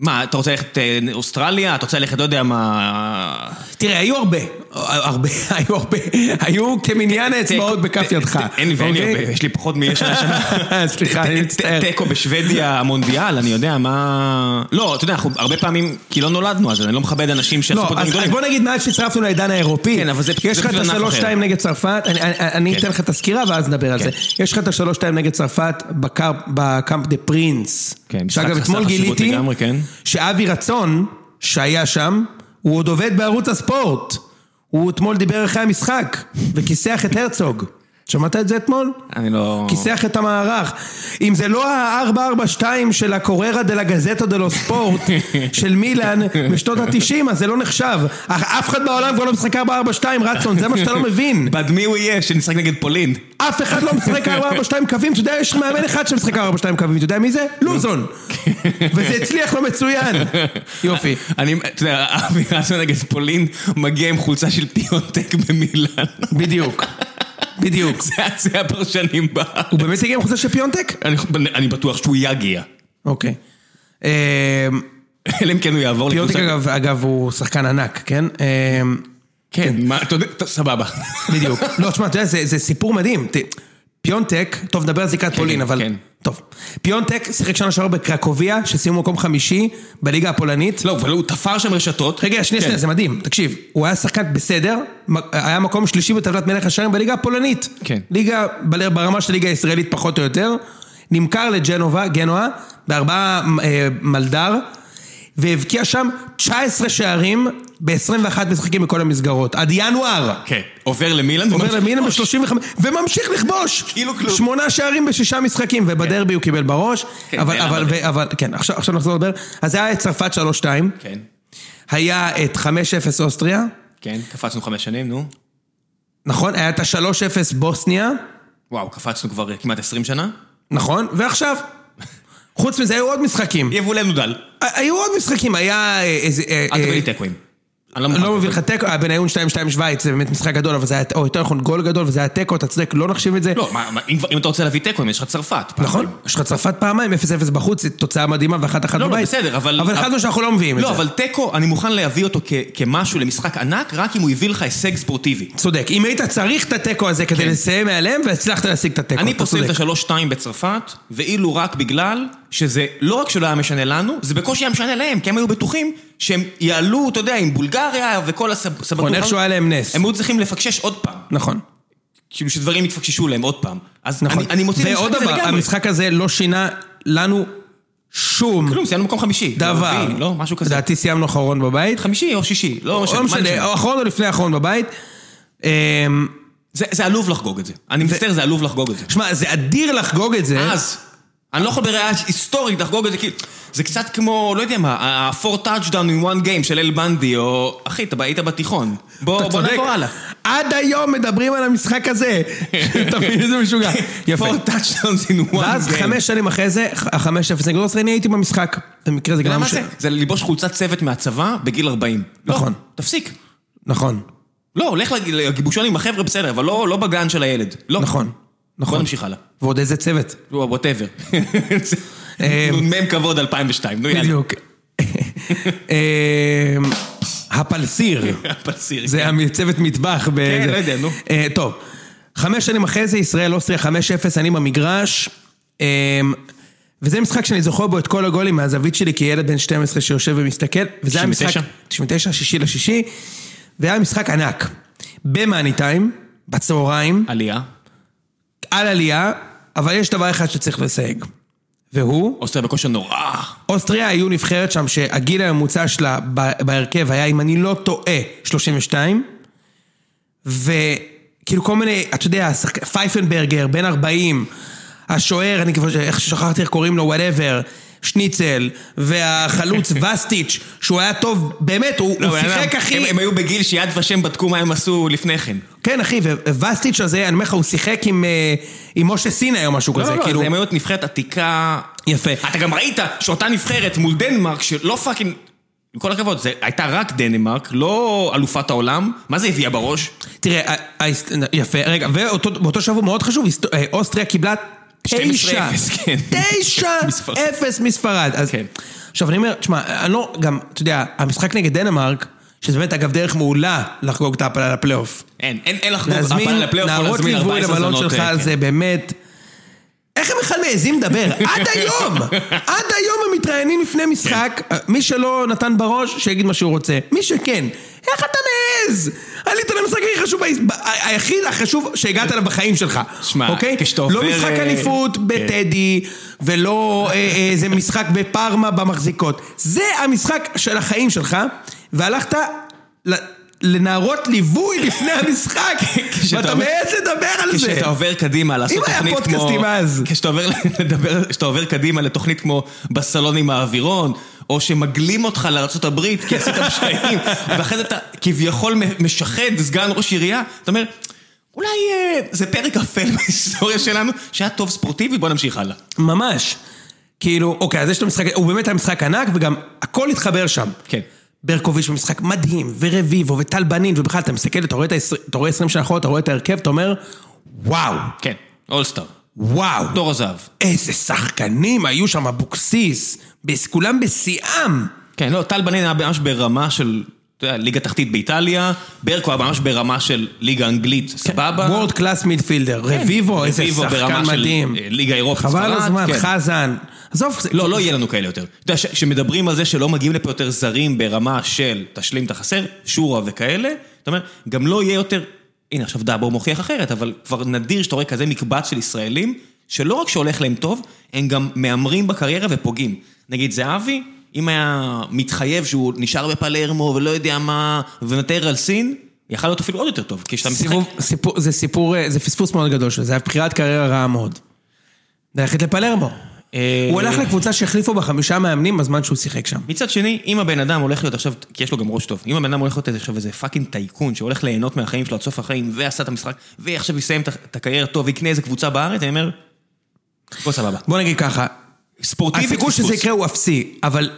מה, אתה רוצה ללכת אה, אוסטרליה? אתה רוצה ללכת, לא יודע מה... תראה, היו הרבה, הרבה, היו הרבה, היו כמניין האצבעות בכף ידך. אין לי ואין לי אוקיי? הרבה, יש לי פחות משנה שנה. סליחה, אני מצטער. תיקו בשוודיה, המונדיאל, אני יודע מה... לא, אתה יודע, אנחנו הרבה פעמים, כי לא נולדנו אז, אני לא מכבד אנשים שעשו לא, פה דברים גדולים. בוא נגיד מאז שהצטרפנו לעידן האירופי, כן, אבל זה- יש זה לך את פשוט השלוש. שתיים נגד צרפת, אני- כן. אתן לך את הסקירה ואז נדבר על זה. יש לך את השלוש שתיים נגד צרפת בקאמפ דה פרינס. כן, משחק חסר חשיבות לגמרי, כן. שאבי רצון, שהיה שם, הוא עוד עובד בערוץ הספורט. הוא אתמול דיבר אחרי המשחק, וכיסח את הרצוג. שמעת את זה אתמול? אני לא... כיסח את המערך. אם זה לא ה-442 של הקוררה דה לה גזטו דה לו ספורט של מילאן בשנות ה-90, אז זה לא נחשב. אף אחד בעולם כבר לא משחק 442 רצון, זה מה שאתה לא מבין. בעד מי הוא יהיה שנשחק נגד פולין? אף אחד לא משחק 442 קווים, אתה יודע, יש מאמן אחד שמשחק 442 קווים, אתה יודע מי זה? לוזון. וזה הצליח לו מצוין. יופי. אני, אתה יודע, אבי רצון נגד פולין מגיע עם חולצה של פיונטק במילאן. בדיוק. בדיוק. זה- הפרשנים בה. הוא באמת הגיע עם חוזה של פיונטק? אני- בטוח שהוא יגיע. אוקיי. אלא אם כן הוא יעבור פיונטק לקבוצה- אגב, אגב הוא שחקן ענק, כן? אה, כן, מה, אתה יודע, סבבה. בדיוק. לא, תשמע, אתה יודע, זה סיפור מדהים. פיונטק, טוב, נדבר על זיקת פולין, אבל... כן. טוב. פיונטק שיחק שנה שעברה בקרקוביה, שסיימו מקום חמישי בליגה הפולנית. לא, אבל הוא תפר שם רשתות. רגע, שנייה, כן. שנייה, זה מדהים. תקשיב, הוא היה שחקן בסדר, היה מקום שלישי בטבלת מלך השערים בליגה הפולנית. כן. ליגה, ברמה של ליגה הישראלית פחות או יותר. נמכר לג'נובה, גנואה, בארבעה אה, מלדר, והבקיע שם 19 שערים ב-21 משחקים בכל המסגרות. עד ינואר. כן, עובר למילאן. עובר למילן לכבוש. ב-35, וממשיך לכבוש! כאילו כלום. שמונה שערים בשישה משחקים, ובדרבי הוא קיבל בראש. כן, אבל, נעלם אבל. ו- אבל, כן, עכשיו עכשיו נחזור לדבר. אז היה את צרפת 3-2, כן, היה את 5-0 אוסטריה, כן, קפצנו חמש שנים, נו. נכון? היה את ה-3-0 בוסניה, וואו, קפצנו כבר כמעט 20 שנה. נכון? ועכשיו, חוץ מזה היו עוד משחקים. יבולנו דל. היו עוד משחקים, היה אה, איזה... אה, אל תביא אה, לי תיקואים. אני לא. לא מבין לך תיקו, בניון 2-2 שווייץ, זה באמת משחק גדול, אבל זה היה, או יותר נכון גול גדול, וזה היה תיקו, אתה צודק, לא נחשיב את זה. לא, אם אתה רוצה להביא תיקואים, יש לך צרפת. נכון, יש לך צרפת פעמיים, 0-0 בחוץ, זו תוצאה מדהימה ואחת אחת לא, לא, בבית. בסדר, אבל... אבל החלטנו שאנחנו לא מביאים את לא, זה. אבל תיקו, אני מוכן להביא אותו כמשהו למשחק ענק, רק אם הוא הביא לך הישג ספורטיבי. צודק, אם היית צריך את התיקו הזה כדי לסיים מעליהם, והצלחת להשיג את התיקו, כן. אני פוסל את צודק. השלוש-שתיים בצרפת, ואילו רק בגלל שזה לא רק שלא היה משנה לנו, זה בקושי היה משנה להם, כי הם היו בטוחים שהם יעלו, אתה יודע, עם בולגריה וכל הסבתות. נכון, איכשהו היה להם נס. הם היו צריכים לפקשש עוד פעם. נכון, כאילו שדברים יתפקששו להם עוד פעם. אז נכון. אני, אני מוציא את ועוד המשחק הזה דבר, לגמרי. המשחק הזה לא שינה לנו שום כלום, סיימנו מקום חמישי. דבר. רביעי, לא, משהו כזה. לדעתי סיימנו אחרון בבית. חמישי או שישי, לא משנה. לא משנה? או אחרון או לפני האחרון בבית. אמ, זה, זה עלוב לחגוג את זה. אני מצטער, זה עלוב לחגוג את זה. שמע, זה אדיר לחגוג את זה. אז, אני לא יכול בראייה היסטורית לחגוג את זה, כי זה קצת כמו, לא יודע מה, ה-4 touchdown in one game של אל בנדי, או אחי, אתה היית בתיכון. בוא, בוא. נעבור הלאה. עד היום מדברים על המשחק הזה. אתה מבין איזה משוגע. יפה. 4 touchdowns in one ואז game. חמש שנים אחרי זה, החמש אפס נגד אוסטריה, אני הייתי במשחק. במקרה זה גם... זה? זה ללבוש חולצת צוות מהצבא בגיל 40. נכון. לא, תפסיק. נכון, לא, הולך לג- לגיבושון עם החבר'ה בסדר, אבל לא לא בגן של הילד. לא. נכון, בוא. נמשיך הלאה. ועוד איזה צוות. ווטאבר. אה, נ"מ כבוד 2002, נו יאללה. בדיוק. אמ, הפלסיר. הפלסיר. זה הצוות מטבח. באיזה- לא יודע, נו. אה, טוב, חמש שנים אחרי זה, ישראל אוסטריה 5-0, אני במגרש. וזה משחק שאני זוכר בו את כל הגולים מהזווית שלי כילד בן 12 שיושב ומסתכל. וזה היה 99? משחק... 99, שישי לשישי. והיה משחק ענק. במאני טיים, בצהריים, עלייה. על עלייה, אבל יש דבר אחד שצריך לסייג. והוא, אוסטריה בכושר נורא. אוסטריה היו נבחרת שם שהגיל הממוצע שלה בהרכב היה, אם אני לא טועה, 32. וכאילו כל מיני, אתה יודע, פייפנברגר, בן 40, השוער, אני כבר, איך ששכחתי איך קוראים לו, whatever, שניצל, והחלוץ ואסטיץ', שהוא היה טוב, באמת, הוא, הוא שיחק הם- הכי... הם היו בגיל שיד ושם בדקו מה הם עשו לפני כן. כן, אחי, וואסטיץ' הזה, אני אומר לך, הוא שיחק עם, אה, עם משה סיני או משהו כזה, לא, לא, כאילו... זה הם היו את נבחרת עתיקה. יפה. אתה גם ראית שאותה נבחרת מול דנמרק, שלא fucking... עם כל הכבוד, זה הייתה רק דנמרק, לא אלופת העולם. מה זה הביאה בראש? תראה, יפה, רגע, ובאותו שבוע מאוד חשוב, אה, אוסטריה קיבלה תשע, 12-0, כן. תשע, מספרד. אפס מספרד. אז כן. עכשיו אני אומר, תשמע, אני לא, גם, אתה יודע, המשחק נגד דנמרק, שזה באמת אגב דרך מעולה לחגוג את ההעפלה לפלייאוף. אין, אין, לחגוג להזמין הפעלה לפלייאוף או נערות להזמין ליווי 14 למלון זונות, שלך אה, כן. זה באמת... איך הם בכלל מעזים לדבר? עד היום! עד היום הם מתראיינים לפני משחק, כן. מי שלא נתן בראש, שיגיד מה שהוא רוצה. מי שכן, איך אתה מעז? עלית למשחק הכי חשוב, היחיד החשוב שהגעת אליו בחיים שלך. שמע, אוקיי? כשאתה לא עובר, משחק אה, אליפות בטדי, ולא אה, אה, איזה משחק בפארמה במחזיקות. זה המשחק של החיים שלך, והלכת לנערות ליווי לפני המשחק, ואתה מעז לדבר על זה. כשאתה עובר קדימה לעשות אם היה תוכנית כמו... פודקאסטים אז. כשאתה עובר לדבר, כשאתה עובר קדימה לתוכנית כמו בסלון עם האווירון, או שמגלים אותך לארה"ב כי עשית פשעים, ואחרי זה אתה כביכול משחד סגן ראש עירייה, אתה אומר, אולי אה, זה פרק אפל בהיסטוריה שלנו, שהיה טוב ספורטיבי, בוא נמשיך הלאה. ממש. כאילו, אוקיי, אז יש לו משחק, הוא באמת היה משחק ענק, וגם הכל התחבר שם. כן. ברקוביץ' במשחק מדהים, ורביבו, וטל בנין, ובכלל, אתה מסתכל, אתה רואה את ה-20 אתה רואה 20 שנה אחורה, אתה רואה את ההרכב, אתה אומר, וואו, כן, all-star. וואו, תור הזהב. איזה שחקנים היו שם, אבוקסיס, כולם בשיאם. כן, לא, טל בנין היה ממש ברמה של, אתה יודע, ליגה תחתית באיטליה, ברקו היה ממש ברמה של ליגה אנגלית, סבבה. world class midfielder, רביבו, איזה רביבו שחקן ברמה של, מדהים. אה, ליגה אירופית, חבל הזמן, כן. חזן. עזוב, לא, לא יהיה לנו כאלה יותר. אתה יודע, כשמדברים על זה שלא מגיעים לפה יותר זרים ברמה של תשלים את החסר, שורה וכאלה, אתה אומר, גם לא יהיה יותר, הנה עכשיו דאבור מוכיח אחרת, אבל כבר נדיר שאתה רואה כזה מקבץ של ישראלים, שלא רק שהולך להם טוב, הם גם מהמרים בקריירה ופוגעים. נגיד זהבי, אם היה מתחייב שהוא נשאר בפלרמו ולא יודע מה, ומוותר על סין, יכל להיות אפילו עוד יותר טוב, כי כשאתה משחק... סיפור, זה סיפור, אה, זה פספוס מאוד גדול שלו, זה היה בחירת קריירה רעה מאוד. ללכת לפלרמו. אה, הוא הלך לקבוצה שהחליפו בה חמישה מאמנים בזמן שהוא שיחק שם. מצד שני, אם הבן אדם הולך להיות עכשיו, כי יש לו גם ראש טוב, אם הבן אדם הולך להיות עכשיו איזה fucking טייקון שהולך ליהנות מהחיים שלו עד סוף החיים, ועשה את המשחק, ועכשיו יסיים את הקריירה טוב, ויקנה איזה קבוצה בארץ, אני אומר, בוא סבבה. בוא נגיד ככה, ספורטיבית הסיכוי שזה. יקרה הוא אפסי, אבל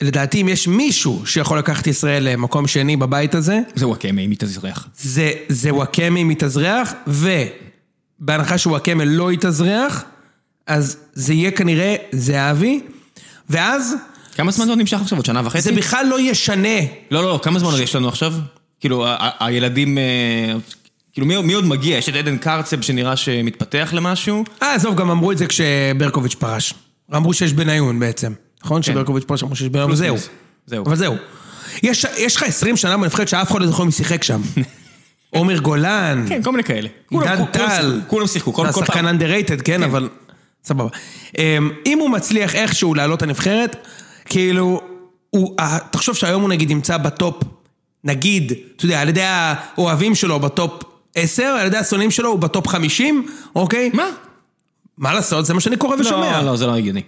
לדעתי אם יש מישהו שיכול לקחת ישראל למקום שני בבית הזה, זה וואקמה, אם היא תזרח. זה, זה וואקמה אם יתאזרח, ובהנחה שוואקמה לא יתאזרח, אז זה יהיה כנראה זהבי, ואז כמה זמן זה עוד נמשך עכשיו? עוד שנה זה וחצי? בכלל לא ישנה. לא, לא, לא, כמה זמן עוד יש לנו עכשיו? כאילו, הילדים... אה, כאילו, מי מי עוד מגיע? יש את עדן קרצב שנראה שמתפתח למשהו. אה, עזוב, גם אמרו את זה כשברקוביץ' פרש. אמרו שיש בניון בעצם. נכון? שברקוביץ' פרש אמרו שיש בניון, זהו. זהו. אבל זהו. יש יש לך 20 שנה בנבחרת שאף אחד לא זוכר מי שיחק שם. עומר גולן. כן, כל מיני כאלה. עידן טל. כולם שיחקו, כל כל שחקן פעם. underrated, כן, אבל... סבבה. אמ, אם הוא מצליח איכשהו לעלות הנבחרת, כאילו, הוא- תחשוב שהיום הוא נגיד נמצא בטופ, נגיד, אתה יודע, על ידי האוהבים שלו בטופ 10, על ידי השונאים שלו הוא בטופ 50, אוקיי? מה? מה לעשות, זה מה שאני קורא ושומע. לא, לא, זה לא הגיוני.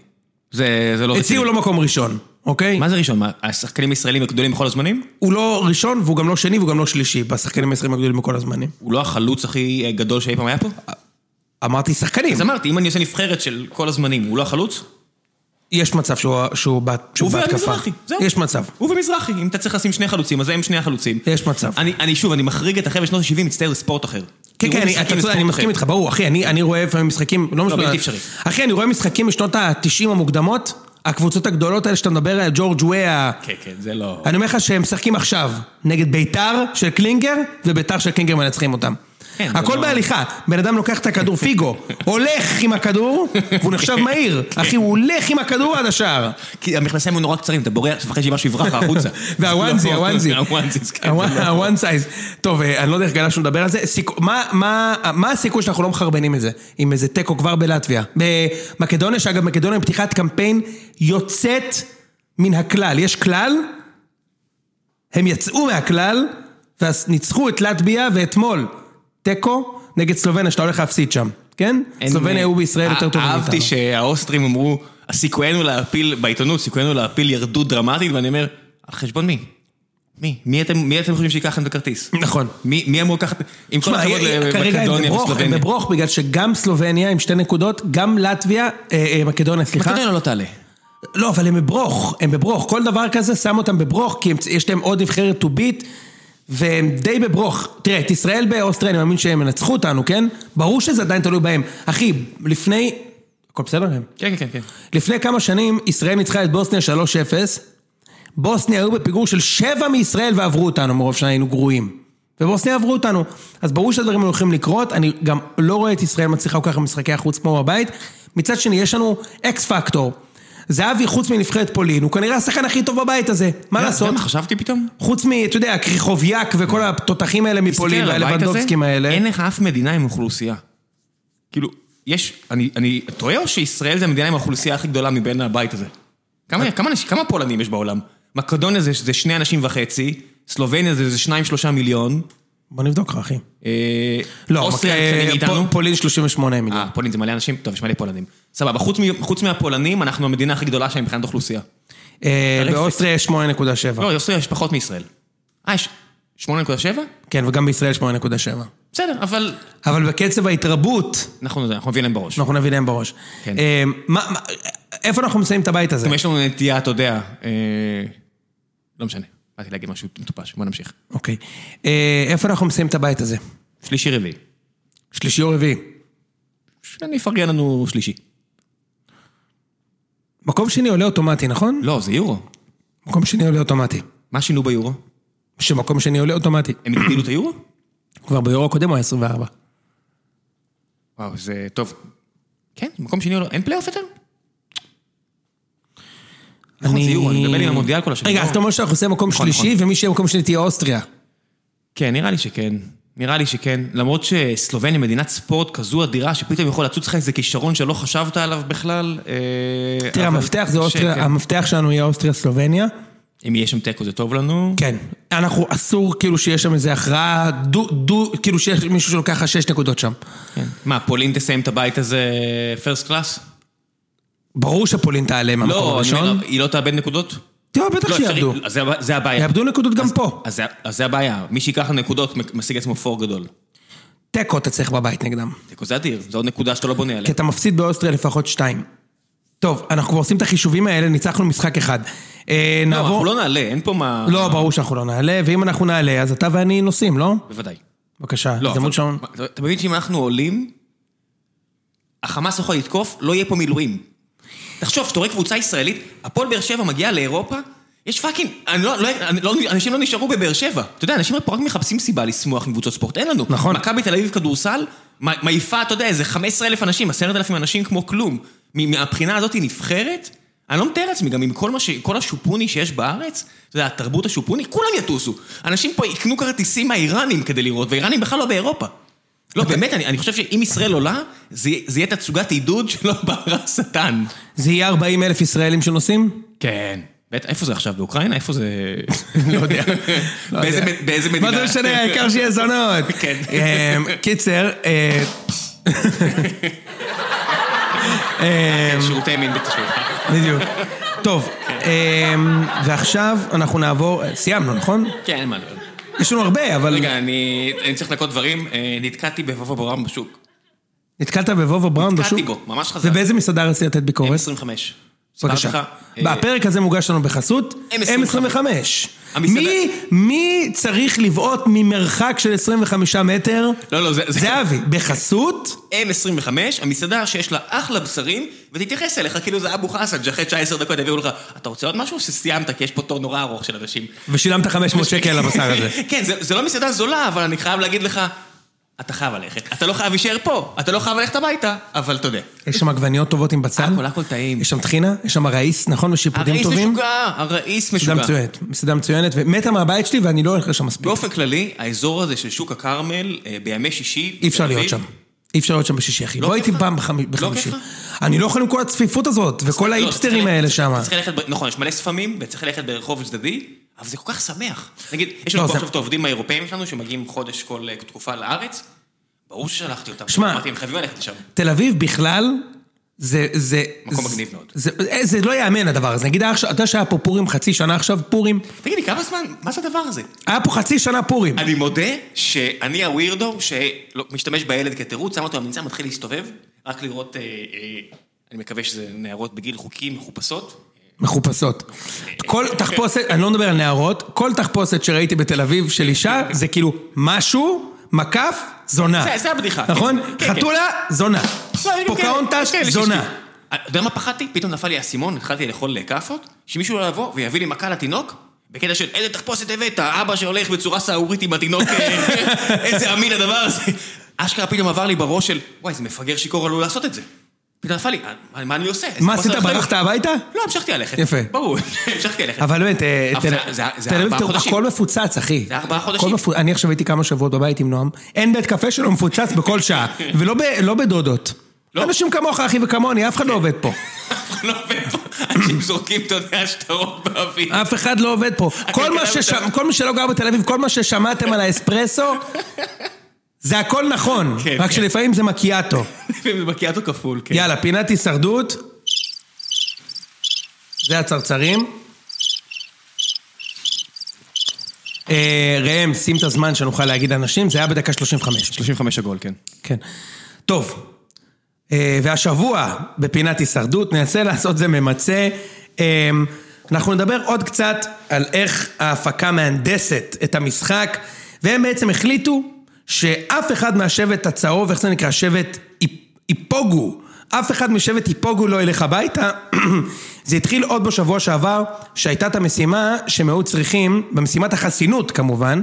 זה זה לא הציעו לו מקום ראשון, אוקיי? מה זה ראשון? מה, השחקנים הישראלים הגדולים בכל הזמנים? הוא לא ראשון והוא גם לא שני והוא גם לא שלישי בשחקנים הישראלים הגדולים בכל הזמנים. הוא לא החלוץ הכי אה, גדול שאי פעם היה פה? אמרתי שחקנים. אז אמרתי, אם אני עושה נבחרת של כל הזמנים, הוא לא החלוץ? יש מצב שהוא- שהוא שהוא הוא בהתקפה. ומזרחי, זהו. יש מצב. הוא ומזרחי, אם אתה צריך לשים שני חלוצים, אז הם שני החלוצים. יש מצב. אני, אני שוב, אני מחריג את החבר'ה בשנות ה-70, מצטער לספורט אחר. כן, כן, אני, אני מסכים. איתך, ברור, אחי, אני, אני רואה לפעמים משחקים, לא משנה, בלתי אפשרי. אחי, אני רואה משחקים משנות ה-90 המוקדמות, הקבוצות הגדולות האלה שאתה מדבר עליהן, ג'ורג' וויה, כן, כן, זה לא... אני אומר לך שהם משחקים עכשיו נגד ביתר של קלינגר, וביתר של קלינגר מנצחים אותם. כן, הכל לא- בהליכה, בן אדם לוקח את הכדור, פיגו, הולך עם הכדור, והוא נחשב מהיר. אחי, הוא הולך עם הכדור עד השער. כי המכנסיים היו נורא קצרים, אתה בורח, מפחד שמשהו יברח החוצה. וה onesie, לא, ה onesie. כן. ה one size. טוב, אה, אני לא יודע איך גלשנו לדבר על זה. מה- הסיכוי שאנחנו לא מחרבנים את זה? עם איזה תיקו כבר בלטביה. במקדוניה, שאגב, מקדוניה פתיחת קמפיין יוצאת מן הכלל. יש כלל, הם יצאו מהכלל, ואז ניצחו את לטביה, ואתמול, תיקו נגד סלובניה, שאתה הולך להפסיד שם. כן? סלובניה היו בישראל יותר טובים מאיתנו. אהבתי שהאוסטרים אמרו, סיכויינו להפיל, בעיתונות, סיכויינו להפיל ירדו דרמטית, ואני אומר, על חשבון מי? מי? מי אתם, מי אתם חושבים שיקח לכם את הכרטיס? נכון. מי, מי אמור לקחת, עם כל הכבוד למקדוניה בברוך, הם וסלובניה. בברוך בגלל שגם סלובניה עם שתי נקודות, גם לטביה, אה, אה, מקדוניה, סליחה. מקדוניה לא תעלה. לא, אבל הם בברוך, הם בברוך. כל דבר כזה שם אותם בברוך, כי יש להם עוד נבחרת to beat, והם די בברוך. תראה, את ישראל באוסטריה, אני מאמין שהם ינצחו אותנו, כן? ברור שזה עדיין תלוי בהם. אחי, לפני הכל בסדר ראם? כן, כן, כן. לפני כמה שנים ישראל ניצחה את בוסניה 3-0, בוסניה היו בפיגור של שבע מישראל ועברו אותנו מרוב שהיינו גרועים. ובוסניה עברו אותנו. אז ברור שהדברים האלה הולכים לקרות, אני גם לא רואה את ישראל מצליחה כל כך במשחקי החוץ כמו בבית. מצד שני, יש לנו אקס פקטור. זהבי חוץ מנבחרת פולין, הוא כנראה השחקן הכי טוב בבית הזה. מה לעשות? מה חשבתי פתאום? חוץ מ, אתה יודע, קריחוביאק וכל התותחים האלה מפולין והלבנדובסקים האלה. אין לך אף מדינה עם אוכלוסייה. כאילו, יש, אני, אני טועה או שישראל זה המדינה עם האוכלוסייה הכי גדולה מבין הבית הזה? כמה, כמה, אנשים- כמה פולנים יש בעולם? מקדוניה זה, זה שני אנשים וחצי, סלובניה זה, זה שניים שלושה מיליון, בוא נבדוק לך, אחי. אה, לא, פולין 38 מיליון. אה, פולין זה מלא אנשים, טוב, יש מלא פולנים. סבבה, חוץ, מהפולנים, אנחנו המדינה הכי גדולה שם מבחינת אוכלוסייה. אה. באוסטריה יש 8.7. לא, אוסטריה יש פחות מישראל. אה, יש 8.7? כן, וגם בישראל 8.7. בסדר, אבל אבל בקצב ההתרבות, אנחנו, אנחנו מביאים להם בראש. אנחנו נביא להם בראש. כן. אה, איפה אנחנו מסיימים את הבית הזה? יש לנו נטייה, אתה יודע, לא משנה, באתי להגיד משהו מטופש, בוא נמשיך. אוקיי. אה, איפה אנחנו מסיימים את הבית הזה? שלישי רביעי. שלישי או רביעי? אני אפרגן לנו שלישי. מקום שני עולה אוטומטי, נכון? לא, זה יורו. מקום שני עולה אוטומטי. מה שינו ביורו? שמקום שני עולה אוטומטי. הם הגדילו את היורו? כבר ביורו הקודם הוא היה 24. וואו, זה טוב. כן, מקום שני, או לא- אין פלייאוף יותר? נכון, זה יורו, אני מדבר עם המונדיאל כל השנים. רגע, לא? אז אתה אומר שאנחנו עושים מקום נכון, שלישי, ומי שיהיה מקום שני תהיה אוסטריה. כן, נראה לי שכן. נראה לי שכן. למרות שסלובניה מדינת ספורט כזו אדירה, שפתאום יכול לצוץ לך איזה כישרון שלא חשבת עליו בכלל. אה, תראה, המפתח זה אוסטריה. המפתח שלנו יהיה אוסטריה-סלובניה. אם יהיה שם תיקו זה טוב לנו. כן. אנחנו, אסור כאילו שיש שם איזה הכרעה, דו, דו, כאילו שיש מישהו שלוקח לך שש נקודות שם. כן. מה, פולין תסיים את הבית הזה פרסט קלאס? ברור שפולין תעלה מהמקום לא, הראשון. אומר, היא לא תאבד נקודות? תראה, בטח לא. שיאבדו. אז זה זה הבעיה. יאבדו נקודות גם פה. אז זה- אז זה הבעיה. מי שייקח נקודות משיג עצמו פור גדול. תיקו אתה צריך בבית נגדם. תיקו זה אדיר, זו עוד נקודה שאתה לא בונה כי עליה. אתה מפסיד באוסטריה לפחות שתיים. טוב, אנחנו כבר עושים את החישובים האלה, ניצחנו משחק אחד. אה, לא, נעבור... אנחנו לא נעלה, אין פה מה... לא, ברור שאנחנו לא נעלה, ואם אנחנו נעלה, אז אתה ואני נוסעים, לא? בוודאי. בבקשה, לא, הזדמנות שעון. אתה מבין שאם אנחנו עולים, החמאס יכול לתקוף, לא יהיה פה מילואים. תחשוב, שאתה רואה קבוצה ישראלית, הפועל באר שבע מגיעה לאירופה, יש fucking, אני לא, לא, אני לא, אנשים לא נשארו בבאר שבע. אתה יודע, אנשים פה רק מחפשים סיבה לשמוח עם קבוצות ספורט, אין לנו. נכון. מכבי תל אביב כדורסל, מעיפה, אתה יודע, איזה 15 אלף אנשים, 10 אלפים אנשים כמו כלום. מהבחינה הזאת היא נבחרת, אני לא מתאר לעצמי, גם עם כל מה ש... כל השופוני שיש בארץ, אתה יודע, התרבות השופוני, כולם יטוסו. אנשים פה יקנו כרטיסים מהאיראנים כדי לראות, והאיראנים בכלל לא באירופה. לא, באמת, אני, אני חושב שאם ישראל עולה, זה, זה יהיה תצוגת עידוד שלא ברא השטן. זה יהיה 40 אלף ישראלים שנוסעים? כן. בטח, איפה זה עכשיו? באוקראינה? איפה זה... לא יודע. לא באיזה, מדינה? מה זה משנה, העיקר שיהיה זונות. כן. אמ, קיצר, אה, אמ, שירותי מין בתשלום. בדיוק. טוב, אמ, ועכשיו אנחנו נעבור, סיימנו, נכון? כן, אין מה לדבר. יש לנו הרבה, אבל... רגע, אני, אני צריך לנקות דברים. אה, נתקעתי בבובו בורם בשוק. נתקלת בבובו בראון בשוק? נתקעתי בו, ממש חזק. ובאיזה מסעדה רצית לתת ביקורת? M25. בבקשה. אה, בפרק הזה מוגש לנו בחסות M25. M25. המסעדה- מי, מי צריך לבעוט ממרחק של 25 מטר? לא, לא, זה... זה- אבי, בחסות? M25, המסעדה שיש לה אחלה בשרים, ותתייחס אליך כאילו זה אבו חסן, שאחרי 19 דקות יביאו לך, אתה רוצה עוד משהו או שסיימת? כי יש פה תור נורא ארוך של אנשים. ושילמת 500 שקל על הבשר הזה. כן, זה, זה לא מסעדה זולה, אבל אני חייב להגיד לך, אתה חייב ללכת. אתה לא חייב להישאר פה, אתה לא חייב ללכת הביתה, אבל אתה יודע. יש שם עגבניות טובות עם בצל. הכל, הכל טעים. יש שם טחינה, יש שם ראיס, נכון? ושיפודים הראיס טובים. משוגע, הראיס מסעדה משוגע. מצוינת, מסעדה מצוינת, ומתה מהבית שלי ואני לא הולך לשם מספיק. באופן כללי, האזור הזה של שוק הכרמל, אה, בימי שישי... אי אפשר להיות שם. אי אפשר להיות שם בשישי, אחי. לא לך? פעם לא בחמישי. אני לא יכול עם כל הצפיפות הזאת, וכל לא, האיפסטרים צריך האלה שם. נכון, יש מלא ספמים, וצריך ללכת ברחוב צדדי, אבל זה כל כך שמח. נגיד, יש לא, לנו פה זה- עכשיו את העובדים האירופאים שלנו, שמגיעים חודש כל אה, תקופה לארץ, ברור ששלחתי אותם. שמע, אמרתי, הם חייבים ללכת לשם. תל אביב בכלל, זה... זה מקום זה- מגניב מאוד. זה, זה לא יאמן הדבר הזה. נגיד, אתה יודע שהיה פה פורים חצי שנה עכשיו, פורים, תגיד לי, כמה זמן, מה זה הדבר הזה? היה פה חצי שנה פורים. אני מודה שאני ה weirdo שמשתמש בילד כתירוץ, שם אותו במנשא, מתחיל להסתובב, רק לראות, אה, אה, אני מקווה שזה נערות בגיל חוקי, מחופשות. מחופשות. כל תחפושת, אני לא מדבר על נערות, כל תחפושת שראיתי בתל אביב של אישה, זה כאילו משהו, מקף, זונה. זה- הבדיחה, נכון? כן, כן, חתולה, זונה. לא, פוקאונטס, כאלה זונה. אתה יודע מה פחדתי? פתאום נפל לי האסימון, התחלתי לאכול כאפות, שמישהו לא יבוא ויביא לי מכה לתינוק, בקטע של איזה תחפושת הבאת, אבא שהולך בצורה סהרורית עם התינוק, איזה אמין הדבר הזה. אשכרה פתאום עבר לי בראש של, וואי, איזה מפגר שיכור עלול לעשות את זה. פתאום נפל לי, "אה, מה אני עושה? מה עשית, אחריות." ברחת הביתה? לא, המשכתי ללכת. יפה. ברור, המשכתי ללכת. אבל באמת, אה, תל אביב. הכל מפוצץ, אחי. זה ארבעה חודשים. אני עכשיו הייתי כמה שבועות בבית עם נועם, אין בית קפה שלא מפוצץ בכל שעה, ולא לא בדודות. לא. אנשים כמוך, אחי, וכמוני, אף אחד לא עובד פה. אף אחד לא עובד פה. אנשים זורקים, אתה יודע, שטרות באוויר. אף אחד לא עובד פה. כל מי שלא גר בתל אביב, כל מה ששמעתם על האספרסו, זה הכל נכון, כן, רק כן. שלפעמים זה מקיאטו. זה מקיאטו כפול, כן. יאללה, פינת הישרדות. זה הצרצרים. אה, ראם, שים את הזמן שנוכל להגיד לאנשים, זה היה בדקה 35. 35 עגול, כן. כן. טוב, אה, והשבוע בפינת הישרדות ננסה לעשות זה ממצה. אה, אנחנו נדבר עוד קצת על איך ההפקה מהנדסת את המשחק, והם בעצם החליטו שאף אחד מהשבט הצהוב, איך זה נקרא? שבט איפ- איפוגו. אף אחד משבט איפוגו לא ילך הביתה. זה התחיל עוד בשבוע שעבר, שהייתה את המשימה שהם היו צריכים, במשימת החסינות כמובן,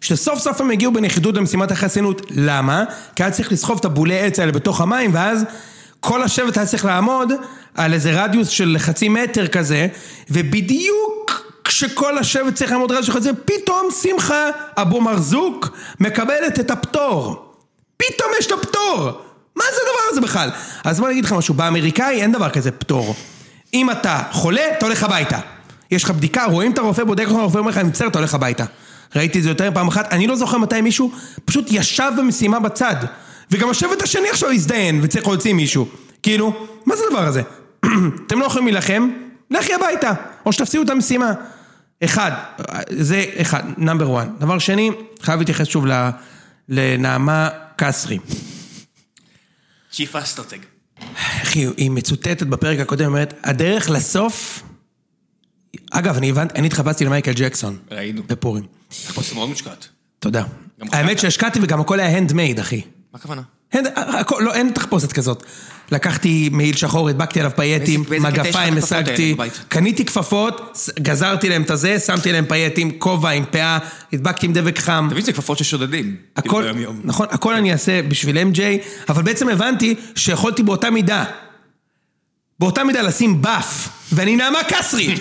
שסוף סוף הם הגיעו בנחיתות למשימת החסינות. למה? כי היה צריך לסחוב את הבולי עץ האלה בתוך המים, ואז כל השבט היה צריך לעמוד על איזה רדיוס של חצי מטר כזה, ובדיוק כשכל השבט צריך לעמוד רדיוס של חצי, פתאום שמחה אבו מרזוק מקבלת את הפטור. פתאום יש את הפטור! מה זה הדבר הזה בכלל? אז בוא אני אגיד לך משהו, באמריקאי אין דבר כזה פטור. אם אתה חולה, אתה הולך הביתה. יש לך בדיקה, רואים את הרופא, בודק אותך, הרופא אומר לך, אני מצטער, אתה הולך הביתה. ראיתי את זה יותר מפעם אחת, אני לא זוכר מתי מישהו פשוט ישב במשימה בצד. וגם השבט השני עכשיו הזדיין וצריך להוציא מישהו. כאילו, מה זה הדבר הזה? אתם לא יכולים להילחם, לכי הביתה, או שתפסידו את המשימה. אחד, זה אחד, number 1. דבר שני, חייב להתייחס שוב לנעמה קסרי. chief אסטרטג. איך היא, מצוטטת בפרק הקודם, אומרת, הדרך לסוף... אגב, אני הבנתי, אני התחפשתי למייקל ג'קסון. ראינו. בפורים. תחפושת מאוד מושקעת. תודה. האמת. שהשקעתי וגם הכל היה הנדמייד, אחי. מה הכוונה? הנד, הכל, לא, אין תחפושת כזאת. לקחתי מעיל שחור, הדבקתי עליו פייטים, מגפיים השגתי? קניתי כפפות, גזרתי להם את הזה, שמתי להם פייטים, כובע עם פאה, הדבקתי עם דבק חם. אתה מבין, זה כפפות ששודדים. הכל, כאילו, ביום-יום. נכון, הכל אני אעשה בשביל MJ, אבל בעצם הבנתי שיכולתי באותה מידה, באותה מידה לשים באף, ואני נעמה קסרי,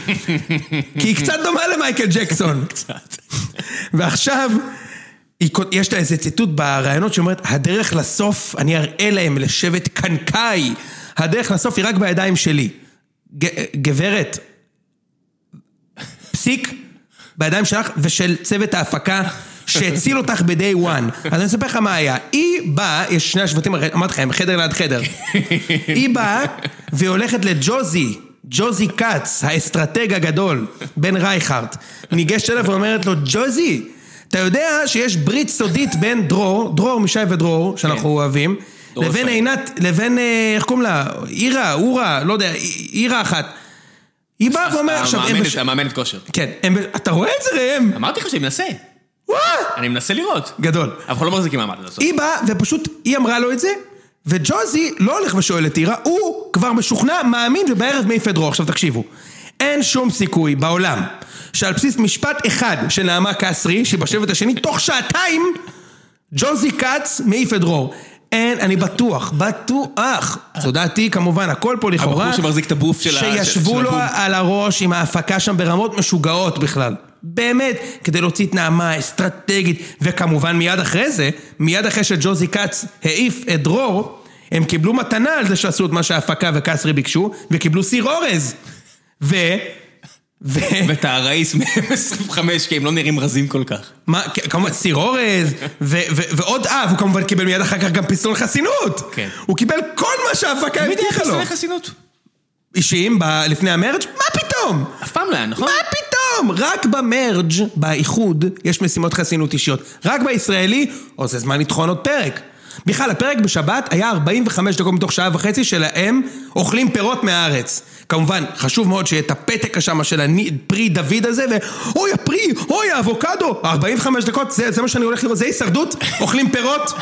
כי היא קצת דומה למייקל ג'קסון. קצת. ועכשיו, יש לה איזה ציטוט בראיונות שאומרת, הדרך לסוף, אני אראה להם לשבט קנקאי, הדרך לסוף היא רק בידיים שלי. גברת, פסיק, בידיים שלך ושל צוות ההפקה שהציל אותך ב-day one. אז אני אספר לך מה היה. היא באה, יש שני השבטים, אמרתי לך, הם חדר ליד חדר. היא באה והיא הולכת לג'וזי, ג'וזי כץ, האסטרטג הגדול, בן רייכרט. ניגשת אליו ואומרת לו, ג'וזי, אתה יודע שיש ברית סודית בין דרור, דרור משי ודרור, שאנחנו אוהבים, דרור לבין. עינת, לבין, אה, איך קוראים לה? אירה, אורה, לא יודע, אירה אחת. היא באה ואומרת עכשיו, הם המאמנת- כושר. כן, אתה רואה את זה ראם? אמרתי לך שאני מנסה. אני מנסה לראות. גדול. אנחנו לא מחזיקים מעמד עד הסוף. היא באה ופשוט, היא אמרה לו את זה, וג'וזי לא הולך ושואל את טירה, הוא כבר משוכנע, מאמין ובערב מעיף את דרור. עכשיו תקשיבו, אין שום סיכוי בעולם שעל בסיס משפט אחד של נעמה קסרי, שהיא בשבט השני, תוך שעתיים ג'וזי כץ מעיף את דרור. אין, אני בטוח, בטוח. זו דעתי כמובן, הכל פה לכאורה. הבחור שמחזיק את הבוף של ה- שישבו לו. על הראש עם ההפקה שם ברמות משוגעות בכלל. באמת, כדי להוציא את נעמה אסטרטגית, וכמובן מיד אחרי זה, מיד אחרי שג'וזי כץ העיף את דרור, הם קיבלו מתנה על זה שעשו את מה שההפקה וקסרי ביקשו, וקיבלו סיר אורז. ו... ו... ואת הראיס מ-25, כי הם לא נראים רזים כל כך. מה, כמובן סיר אורז, ועוד אה, והוא כמובן קיבל מיד אחר כך גם פיסטון חסינות. כן. הוא קיבל כל מה שההפקה מי הבטיחה לו. חיסוני חסינות? אישיים ב- לפני המרג'? מה פתאום? אף פעם לא היה, נכון? מה פתאום? רק במרג', באיחוד, יש משימות חסינות אישיות. רק בישראלי, או זה זמן לטחון עוד פרק. בכלל, הפרק בשבת היה 45 דקות מתוך שעה וחצי שלהם אוכלים פירות מהארץ. כמובן, חשוב מאוד שיהיה את הפתק שם של הפרי דוד הזה, ואוי הפרי, אוי האבוקדו, 45 דקות, זה, זה מה שאני הולך לראות, זה הישרדות? אוכלים פירות?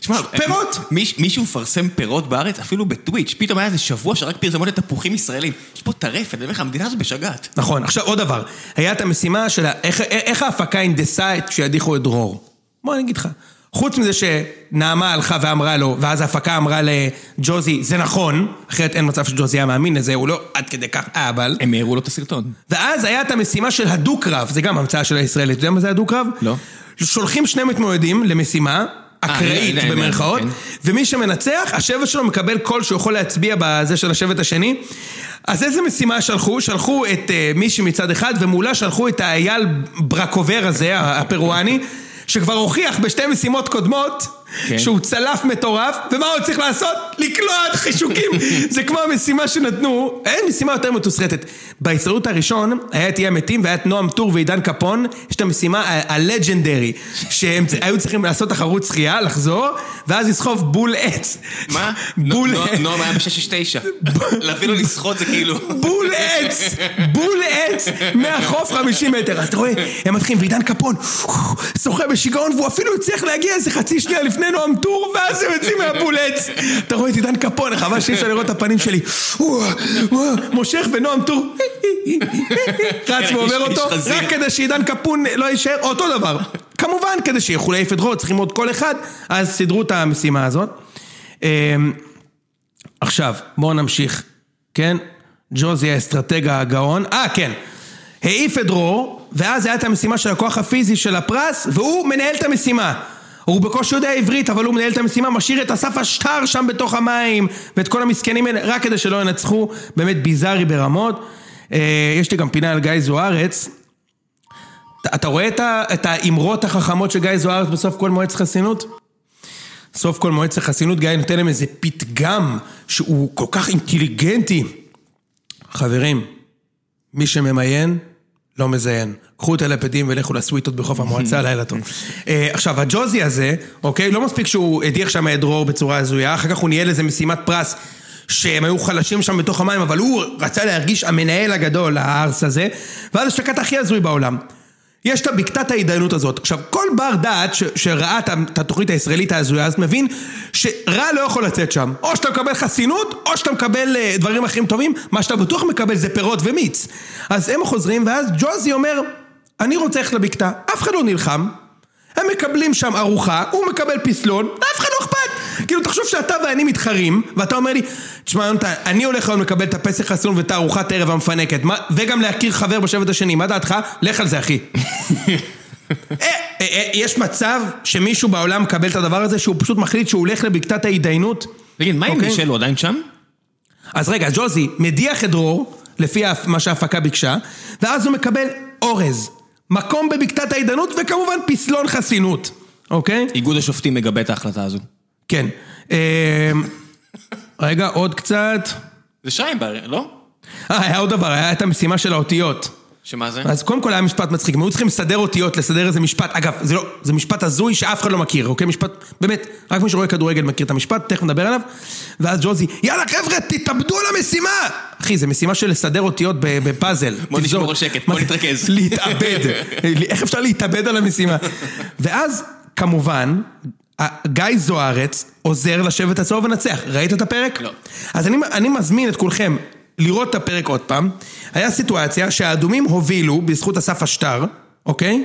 תשמע, פירות. מיש- מישהו מפרסם פירות בארץ, אפילו בטוויץ', פתאום היה איזה שבוע שרק פרסמו לתפוחים ישראלים. יש פה טרפת, אני אומר לך, המדינה הזו בשגעת. נכון, עכשיו עוד דבר. היה את המשימה של איך, איך ההפקה הנדסה את שידיחו את דרור. בוא אני אגיד לך. חוץ מזה שנעמה הלכה ואמרה לו, ואז ההפקה אמרה לג'וזי, זה נכון, אחרת אין מצב שג'וזי היה מאמין לזה, הוא לא עד כדי כך אהבל. הם העירו לו את הסרטון. ואז היה את המשימה של הדו-קרב, זה גם המצאה של הישראלית, אתה יודע מה זה הדו-קרב? לא. שולחים שני מתמודדים למשימה, אקראית אני- אני- במרכאות, כן. ומי שמנצח, השבט שלו מקבל קול שהוא יכול להצביע בזה של השבט השני. אז איזה משימה שלחו? שלחו את uh, מישהי מצד אחד, ומולה שלחו את האייל ברקובר הזה, הפרואני, שכבר הוכיח בשתי משימות קודמות. שהוא צלף מטורף, ומה הוא צריך לעשות? לקלוע את חישוקים. זה כמו המשימה שנתנו, אין משימה יותר מתוסרטת. בהצטרעות הראשון, היה את אי המתים, והיה את נועם טור ועידן קפון, יש את המשימה הלג'נדרי, שהם היו צריכים לעשות תחרות שחייה, לחזור, ואז לסחוב בול עץ. מה? בול עץ. נועם היה ב-669. להביא לו לשחות זה כאילו... בול עץ, בול עץ, מהחוף 50 מטר. אז אתה רואה, הם מתחילים, ועידן קפון, שוחה בשיגעון, והוא אפילו הצליח להגיע איזה חצי שנייה לפני נועם טור, ואז הם יוצאים מהבול עץ. אתה רואה את עידן קפון, חבל שאי אפשר לראות את הפנים שלי. מושך ונועם טור, רץ כן, ועובר אותו. רק כדי שעידן קפון לא יישאר, אותו דבר. כמובן, כדי שיוכלו להעיף את דרור, צריכים עוד קול אחד, אז סידרו את המשימה הזאת. אמ, עכשיו, בואו נמשיך, כן? ג'וזי האסטרטג הגאון, אה כן, העיף את דרור, ואז הייתה את המשימה של הכוח הפיזי של הפרס, והוא מנהל את המשימה. הוא בקושי יודע עברית, אבל הוא מנהל את המשימה, משאיר את אסף השטר שם בתוך המים, ואת כל המסכנים האלה, רק כדי שלא ינצחו, באמת ביזארי ברמות. אה, יש לי גם פינה על גיא זוארץ. אתה- רואה את האמרות החכמות של גיא זוארץ בסוף כל מועצת חסינות? סוף כל מועצת החסינות גיא נותן להם איזה פתגם שהוא כל כך אינטליגנטי. חברים, מי שממיין, לא מזיין. קחו את הלפדים ולכו לסוויטות בחוף המועצה, לילה טוב. אה, עכשיו, הג'וזי הזה, אוקיי, לא מספיק שהוא הדיח שם את דרור בצורה הזויה, אחר כך הוא ניהל איזה משימת פרס שהם היו חלשים שם בתוך המים, אבל הוא רצה להרגיש המנהל הגדול, הארס הזה, ואז הקטע הכי הזוי בעולם. יש את הבקתת ההתדיינות הזאת. עכשיו, כל בר דעת ש- שראה את התוכנית הישראלית ההזויה, אז מבין שרע לא יכול לצאת שם. או שאתה מקבל חסינות, או שאתה מקבל אה, דברים אחרים טובים, מה שאתה בטוח מקבל זה פירות ומיץ. אז הם חוזרים, ואז ג'וזי אומר, אני רוצה ללכת לבקתה, אף אחד לא נלחם. הם מקבלים שם ארוחה, הוא מקבל פסלון, לאף אחד לא אכפת. כאילו, תחשוב שאתה ואני מתחרים, ואתה אומר לי, תשמע, יונתן, אני הולך היום לקבל את הפסק חסון ואת הארוחת ערב המפנקת, וגם להכיר חבר בשבט השני, מה דעתך? לך על זה, אחי. אה, אה, אה, יש מצב שמישהו בעולם מקבל את הדבר הזה, שהוא פשוט מחליט שהוא הולך לבקתת ההתדיינות? תגיד, מה עם אוקיי. מישל, הוא עדיין שם? אז רגע, ג'וזי מדיח את דרור, לפי מה שההפקה ביקשה, ואז הוא מקבל אורז, מקום בבקתת ההתדיינות, וכמובן פסלון חסינות, אוקיי? איגוד השופטים מגבה את ההחלטה הזו. כן. אמ, רגע, עוד קצת. זה שיימבר, לא? אה, היה עוד דבר, היה את המשימה של האותיות. שמה זה? אז קודם כל היה משפט מצחיק, הם היו צריכים לסדר אותיות, לסדר איזה משפט, אגב, זה לא, זה משפט הזוי שאף אחד לא מכיר, אוקיי? משפט, באמת, רק מי שרואה כדורגל מכיר את המשפט, תכף נדבר עליו. ואז ג'וזי, יאללה חבר'ה, תתאבדו על המשימה! אחי, זה משימה של לסדר אותיות בפאזל. בוא. נשמור על שקט, בוא? נתרכז. להתאבד. איך אפשר להתאבד על המשימה? ואז, כמובן, גיא זוארץ עוזר לשבט הצהוב לנצח. ראית את הפרק? לא. אז אני, אני מזמין את כולכם לראות את הפרק עוד פעם. היה סיטואציה שהאדומים הובילו בזכות אסף השטר, אוקיי?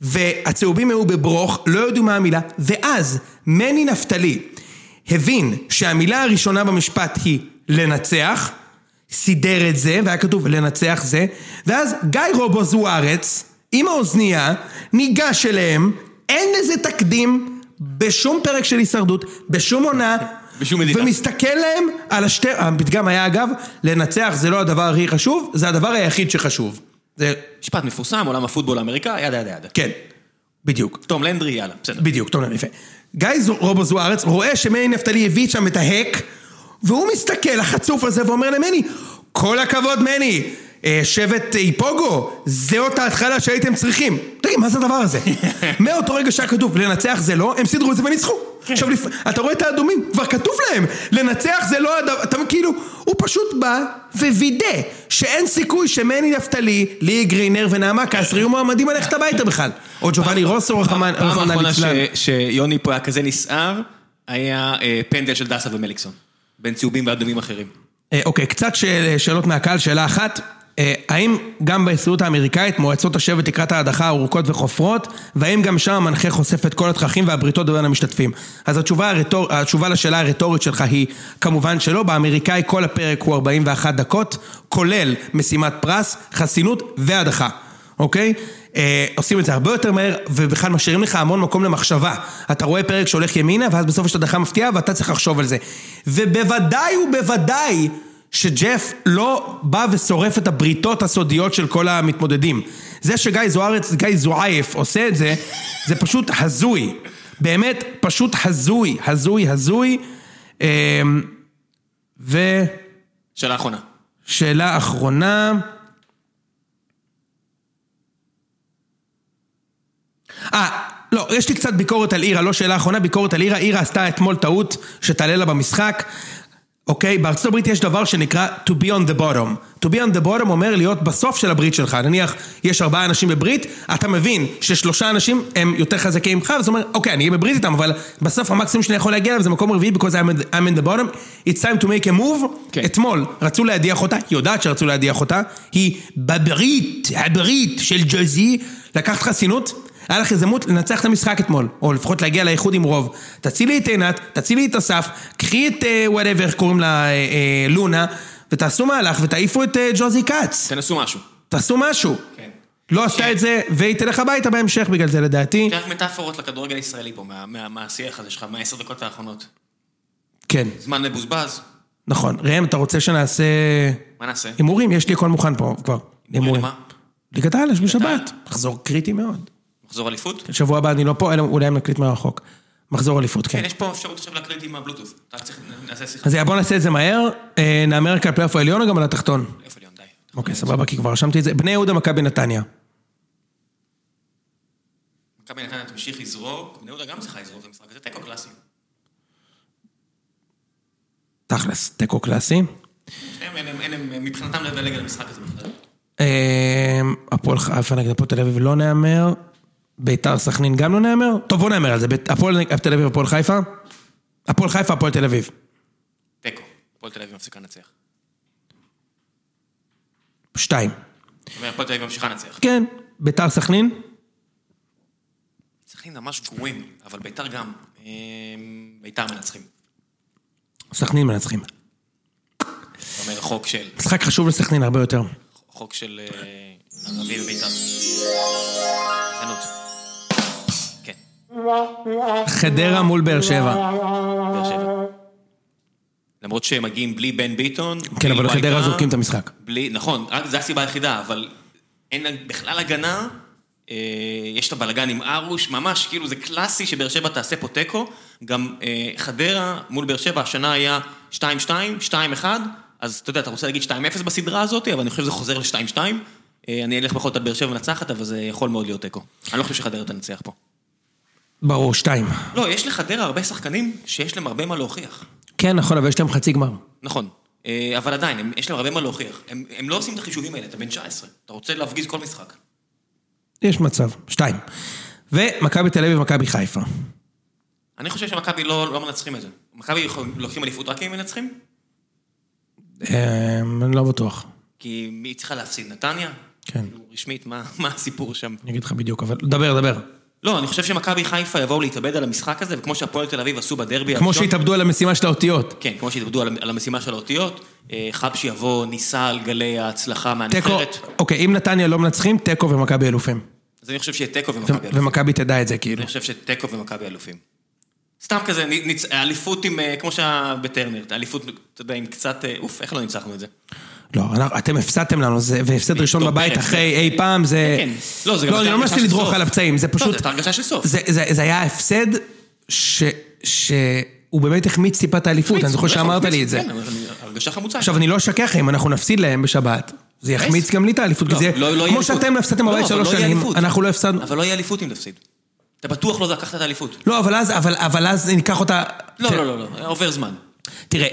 והצהובים היו בברוך, לא ידעו מה המילה, ואז מני נפתלי הבין שהמילה הראשונה במשפט היא לנצח, סידר את זה, והיה כתוב לנצח זה, ואז גיא רובו זוארץ, עם האוזנייה, ניגש אליהם, אין לזה תקדים בשום פרק של הישרדות, בשום עונה, בשום מדינה. ומסתכל להם על השתי... הפתגם היה אגב, לנצח זה לא הדבר הכי חשוב, זה הדבר היחיד שחשוב. זה... משפט מפורסם, עולם הפוטבול האמריקאי, ידה ידה ידה. כן, בדיוק. תום לנדרי, יאללה, בסדר. בדיוק, טוב, יפה. גיא רובו זוארץ רואה שמני נפתלי הביא שם את ההק, והוא מסתכל, החצוף הזה, ואומר למני, כל הכבוד מני, אה, שבט איפוגו, זאת ההתחלה שהייתם צריכים. תגיד, מה זה הדבר הזה? מאותו רגע שהיה כתוב לנצח זה לא, הם סידרו את זה וניצחו. עכשיו, אתה רואה את האדומים, כבר כתוב להם, לנצח זה לא הדבר, אתה כאילו, הוא פשוט בא ווידא שאין סיכוי שמני נפתלי, ליהי גרינר ונעמה קסרי יהיו מועמדים ללכת הביתה בכלל. או ג'ובאני רוסו, רחמן פעם האחרונה ליצלן. ש- שיוני פה היה כזה נסער, היה אה, פנדל של דסה ומליקסון. בין צהובים ואדומים אחרים. אה, אוקיי, קצת שאל- שאלות מהקהל, שאלה אחת. אה, האם גם בהסתדרות האמריקאית מועצות השבט לקראת ההדחה ארוכות וחופרות, והאם גם שם המנחה חושף את כל התככים והבריתות בין המשתתפים? אז התשובה, הרטור, התשובה לשאלה הרטורית שלך היא כמובן שלא, באמריקאי כל הפרק הוא 41 דקות, כולל משימת פרס, חסינות והדחה, אוקיי? אה, עושים את זה הרבה יותר מהר, ובכלל משאירים לך המון מקום למחשבה. אתה רואה פרק שהולך ימינה, ואז בסוף יש הדחה מפתיעה, ואתה צריך לחשוב על זה. ובוודאי ובוודאי שג'ף לא בא ושורף את הבריתות הסודיות של כל המתמודדים. זה שגיא זוארץ, גיא זועייף עושה את זה, זה פשוט הזוי. באמת, פשוט הזוי, הזוי, הזוי. אה, שאלה אחרונה. ושאלה אחרונה. אה, לא, יש לי קצת ביקורת על אירה, לא שאלה אחרונה, ביקורת על אירה. אירה עשתה אתמול טעות שתעלה לה במשחק. אוקיי? בארצות הברית יש דבר שנקרא to be on the bottom. to be on the bottom אומר להיות בסוף של הברית שלך. נניח, יש ארבעה אנשים בברית, אתה מבין ששלושה אנשים הם יותר חזקים ממך, וזה אומר, אוקיי, אני אהיה בברית איתם, אבל בסוף המקסימום שאני יכול להגיע אליו זה מקום רביעי, because I'm, I'm in the bottom, it's time to make a move. כן. אתמול רצו להדיח אותה, היא יודעת שרצו להדיח אותה, היא בברית, הברית של ג'וזי, לקחת חסינות. היה לך הזדמנות לנצח את המשחק אתמול, או לפחות להגיע לאיחוד עם רוב. תצילי את עינת, תצילי את אסף, קחי את וואטאבר, איך קוראים לה, אה, אה, לונה, ותעשו מהלך ותעיפו את אה, ג'וזי כץ. תנסו משהו. תעשו משהו. כן. לא עשתה את זה, והיא תלך הביתה בהמשך בגלל זה לדעתי. קח מטאפורות לכדורגל הישראלי פה, מה- מה- מהשיח הזה שלך, מהעשר דקות האחרונות. כן, זמן מבוזבז, נכון. ראם, אתה רוצה שנעשה מה נעשה? הימורים? יש לי הכל מוכן פה כבר. הימורים. ליגת העל יש בשבת. מחזור קריטי מאוד. מחזור אליפות? שבוע הבא אני לא פה, אלא אולי אם נקליט מרחוק. מחזור אליפות, כן. כן, יש פה אפשרות עכשיו להקליט עם הבלוטות'. רק צריך, נעשה שיחה. אז יאללה, בוא נעשה את זה מהר. אה, נאמר רק על פלייאוף העליון או גם על התחתון? איפה ליאון, די. אוקיי, סבבה, כי כבר רשמתי את זה. בני יהודה, מכבי נתניה. מכבי נתניה תמשיך לזרוק, בני יהודה גם צריכה לזרוק במשחק הזה, תיקו קלאסי. תכלס, תיקו קלאסי. אין מבחינתם לדלג על המשחק הזה בכלל. אה, הפועל חיפה נגד הפועל תל אביב לא נהמר. ביתר סכנין גם לא נהמר? טוב, בוא נהמר על זה. הפועל תל אביב, הפועל חיפה? הפועל חיפה, הפועל תל אביב. תיקו. הפועל תל אביב מפסיקה לנצח. שתיים. והפועל תל אביב ממשיכה לנצח. כן. ביתר סכנין? סכנין ממש גרועים, אבל ביתר גם. אה, ביתר מנצחים. סכנין מנצחים. זאת אומרת, חוק של... משחק חשוב לסכנין הרבה יותר. חוק של אה, ערבי וביתר. חדרה מול באר שבע. באר שבע. למרות שהם מגיעים בלי בן ביטון. כן, אבל חדרה זורקים את המשחק. בלי, נכון, רק זו הסיבה היחידה, אבל אין בכלל הגנה, אה, יש את הבלגן עם ארוש, ממש כאילו זה קלאסי שבאר שבע תעשה פה תיקו, גם אה, חדרה מול באר שבע השנה היה 2-2, 2-1, אז אתה יודע, אתה רוצה להגיד 2-0 בסדרה הזאת, אבל אני חושב שזה חוזר ל-2-2, אה, אני אלך פחות על באר שבע מנצחת, אבל זה יכול מאוד להיות תיקו. אני לא חושב שחדרה תנצח פה. ברור, שתיים. לא, יש לחדרה הרבה שחקנים שיש להם הרבה מה להוכיח. כן, נכון, אבל יש להם חצי גמר. נכון, אה, אבל עדיין, יש להם הרבה מה להוכיח. הם, הם לא עושים את החישובים האלה, אתה בן 19, אתה רוצה להפגיז כל משחק. יש מצב, שתיים. ומכבי תל אביב ומכבי חיפה. אני חושב שמכבי לא, לא מנצחים את זה. מכבי לוקחים אליפות רק אם מנצחים? אה, אני לא בטוח. כי מי צריכה להפסיד? נתניה? כן. כאילו, רשמית, מה, מה הסיפור שם? אני אגיד לך בדיוק, אבל דבר, דבר. לא, אני חושב שמכבי חיפה יבואו להתאבד על המשחק הזה, וכמו שהפועל תל אביב עשו בדרבי כמו הראשון- שהתאבדו על המשימה של האותיות. כן, כמו שהתאבדו על, על המשימה של האותיות, אה, חבשי יבוא, ניסה על גלי ההצלחה מהנבחרת. אוקיי, אם נתניה לא מנצחים, תיקו ומכבי אלופים. אז אני חושב שיהיה תיקו ומכבי אלופים. ומכבי תדע את זה, כאילו. אני חושב שתיקו ומכבי אלופים. סתם כזה, ניצ... אליפות עם, אה, כמו שהיה בטרנר, אליפות, אתה יודע, עם קצת, אה, אוף, איך לא ניצחנו את זה? לא, אתם הפסדתם לנו, זה- והפסד ראשון בבית כן, אחרי כן. אי פעם, זה... כן, לא, זה גם לא, אני לא מנסה לדרוך. על הפצעים, זה לא, פשוט... זאת הרגשה של סוף. זה- זה זה היה הפסד ש... שהוא באמת החמיץ טיפה את האליפות, אני זוכר שאמרת לי את זה. כן, הרגשה חמוצה. עכשיו, אני לא לך, אם אנחנו נפסיד להם בשבת, זה יחמיץ גם לי את האליפות, כי לא, זה... לא, לא כמו. שאתם לא הפסדתם לא, בבית שלוש לא שנים. אנחנו לא הפסדנו. אבל לא יהיה אליפות אם תפסיד. אתה בטוח לא לקחת את האליפות. לא, אבל אז, אבל, אז ניקח אותה... לא, לא, לא, לא, עובר זמן. תראה,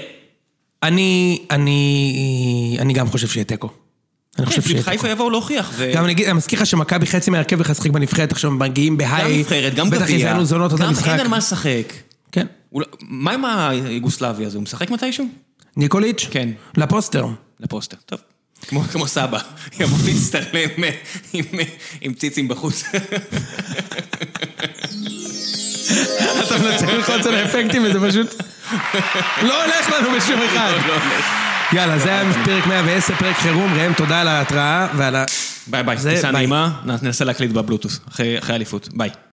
אני, אני, אני גם חושב שיהיה תיקו. אני חושב כן, שיהיה חיפה תיקו. יבואו להוכיח. ו- גם אני אגיד, אני מזכיר לך שמכבי חצי מהרכב בכלל לשחק בנבחרת, עכשיו הם מגיעים בהיי. גם נבחרת, גם בטח גביע. הבאנו זונות עוד גם למשחק. אין על מה לשחק. כן. מה עם היוגוסלבי הזה? הוא משחק מתישהו? ניקוליץ'? כן. לפוסטר. לפוסטר. טוב. כמו, כמו סבא, יבוא להצטלם אה, עם, עם ציצים בחוץ. אתה מנצח ללחוץ על האפקטים וזה פשוט... לא הולך לנו בשום אחד. לא הולך. יאללה, זה היה פרק 110, פרק חירום. ראם, תודה על ההתראה ועל ה... ביי ביי, טיסה. נעימה, ננסה להקליט בבלוטות', אחרי אחרי האליפות, ביי.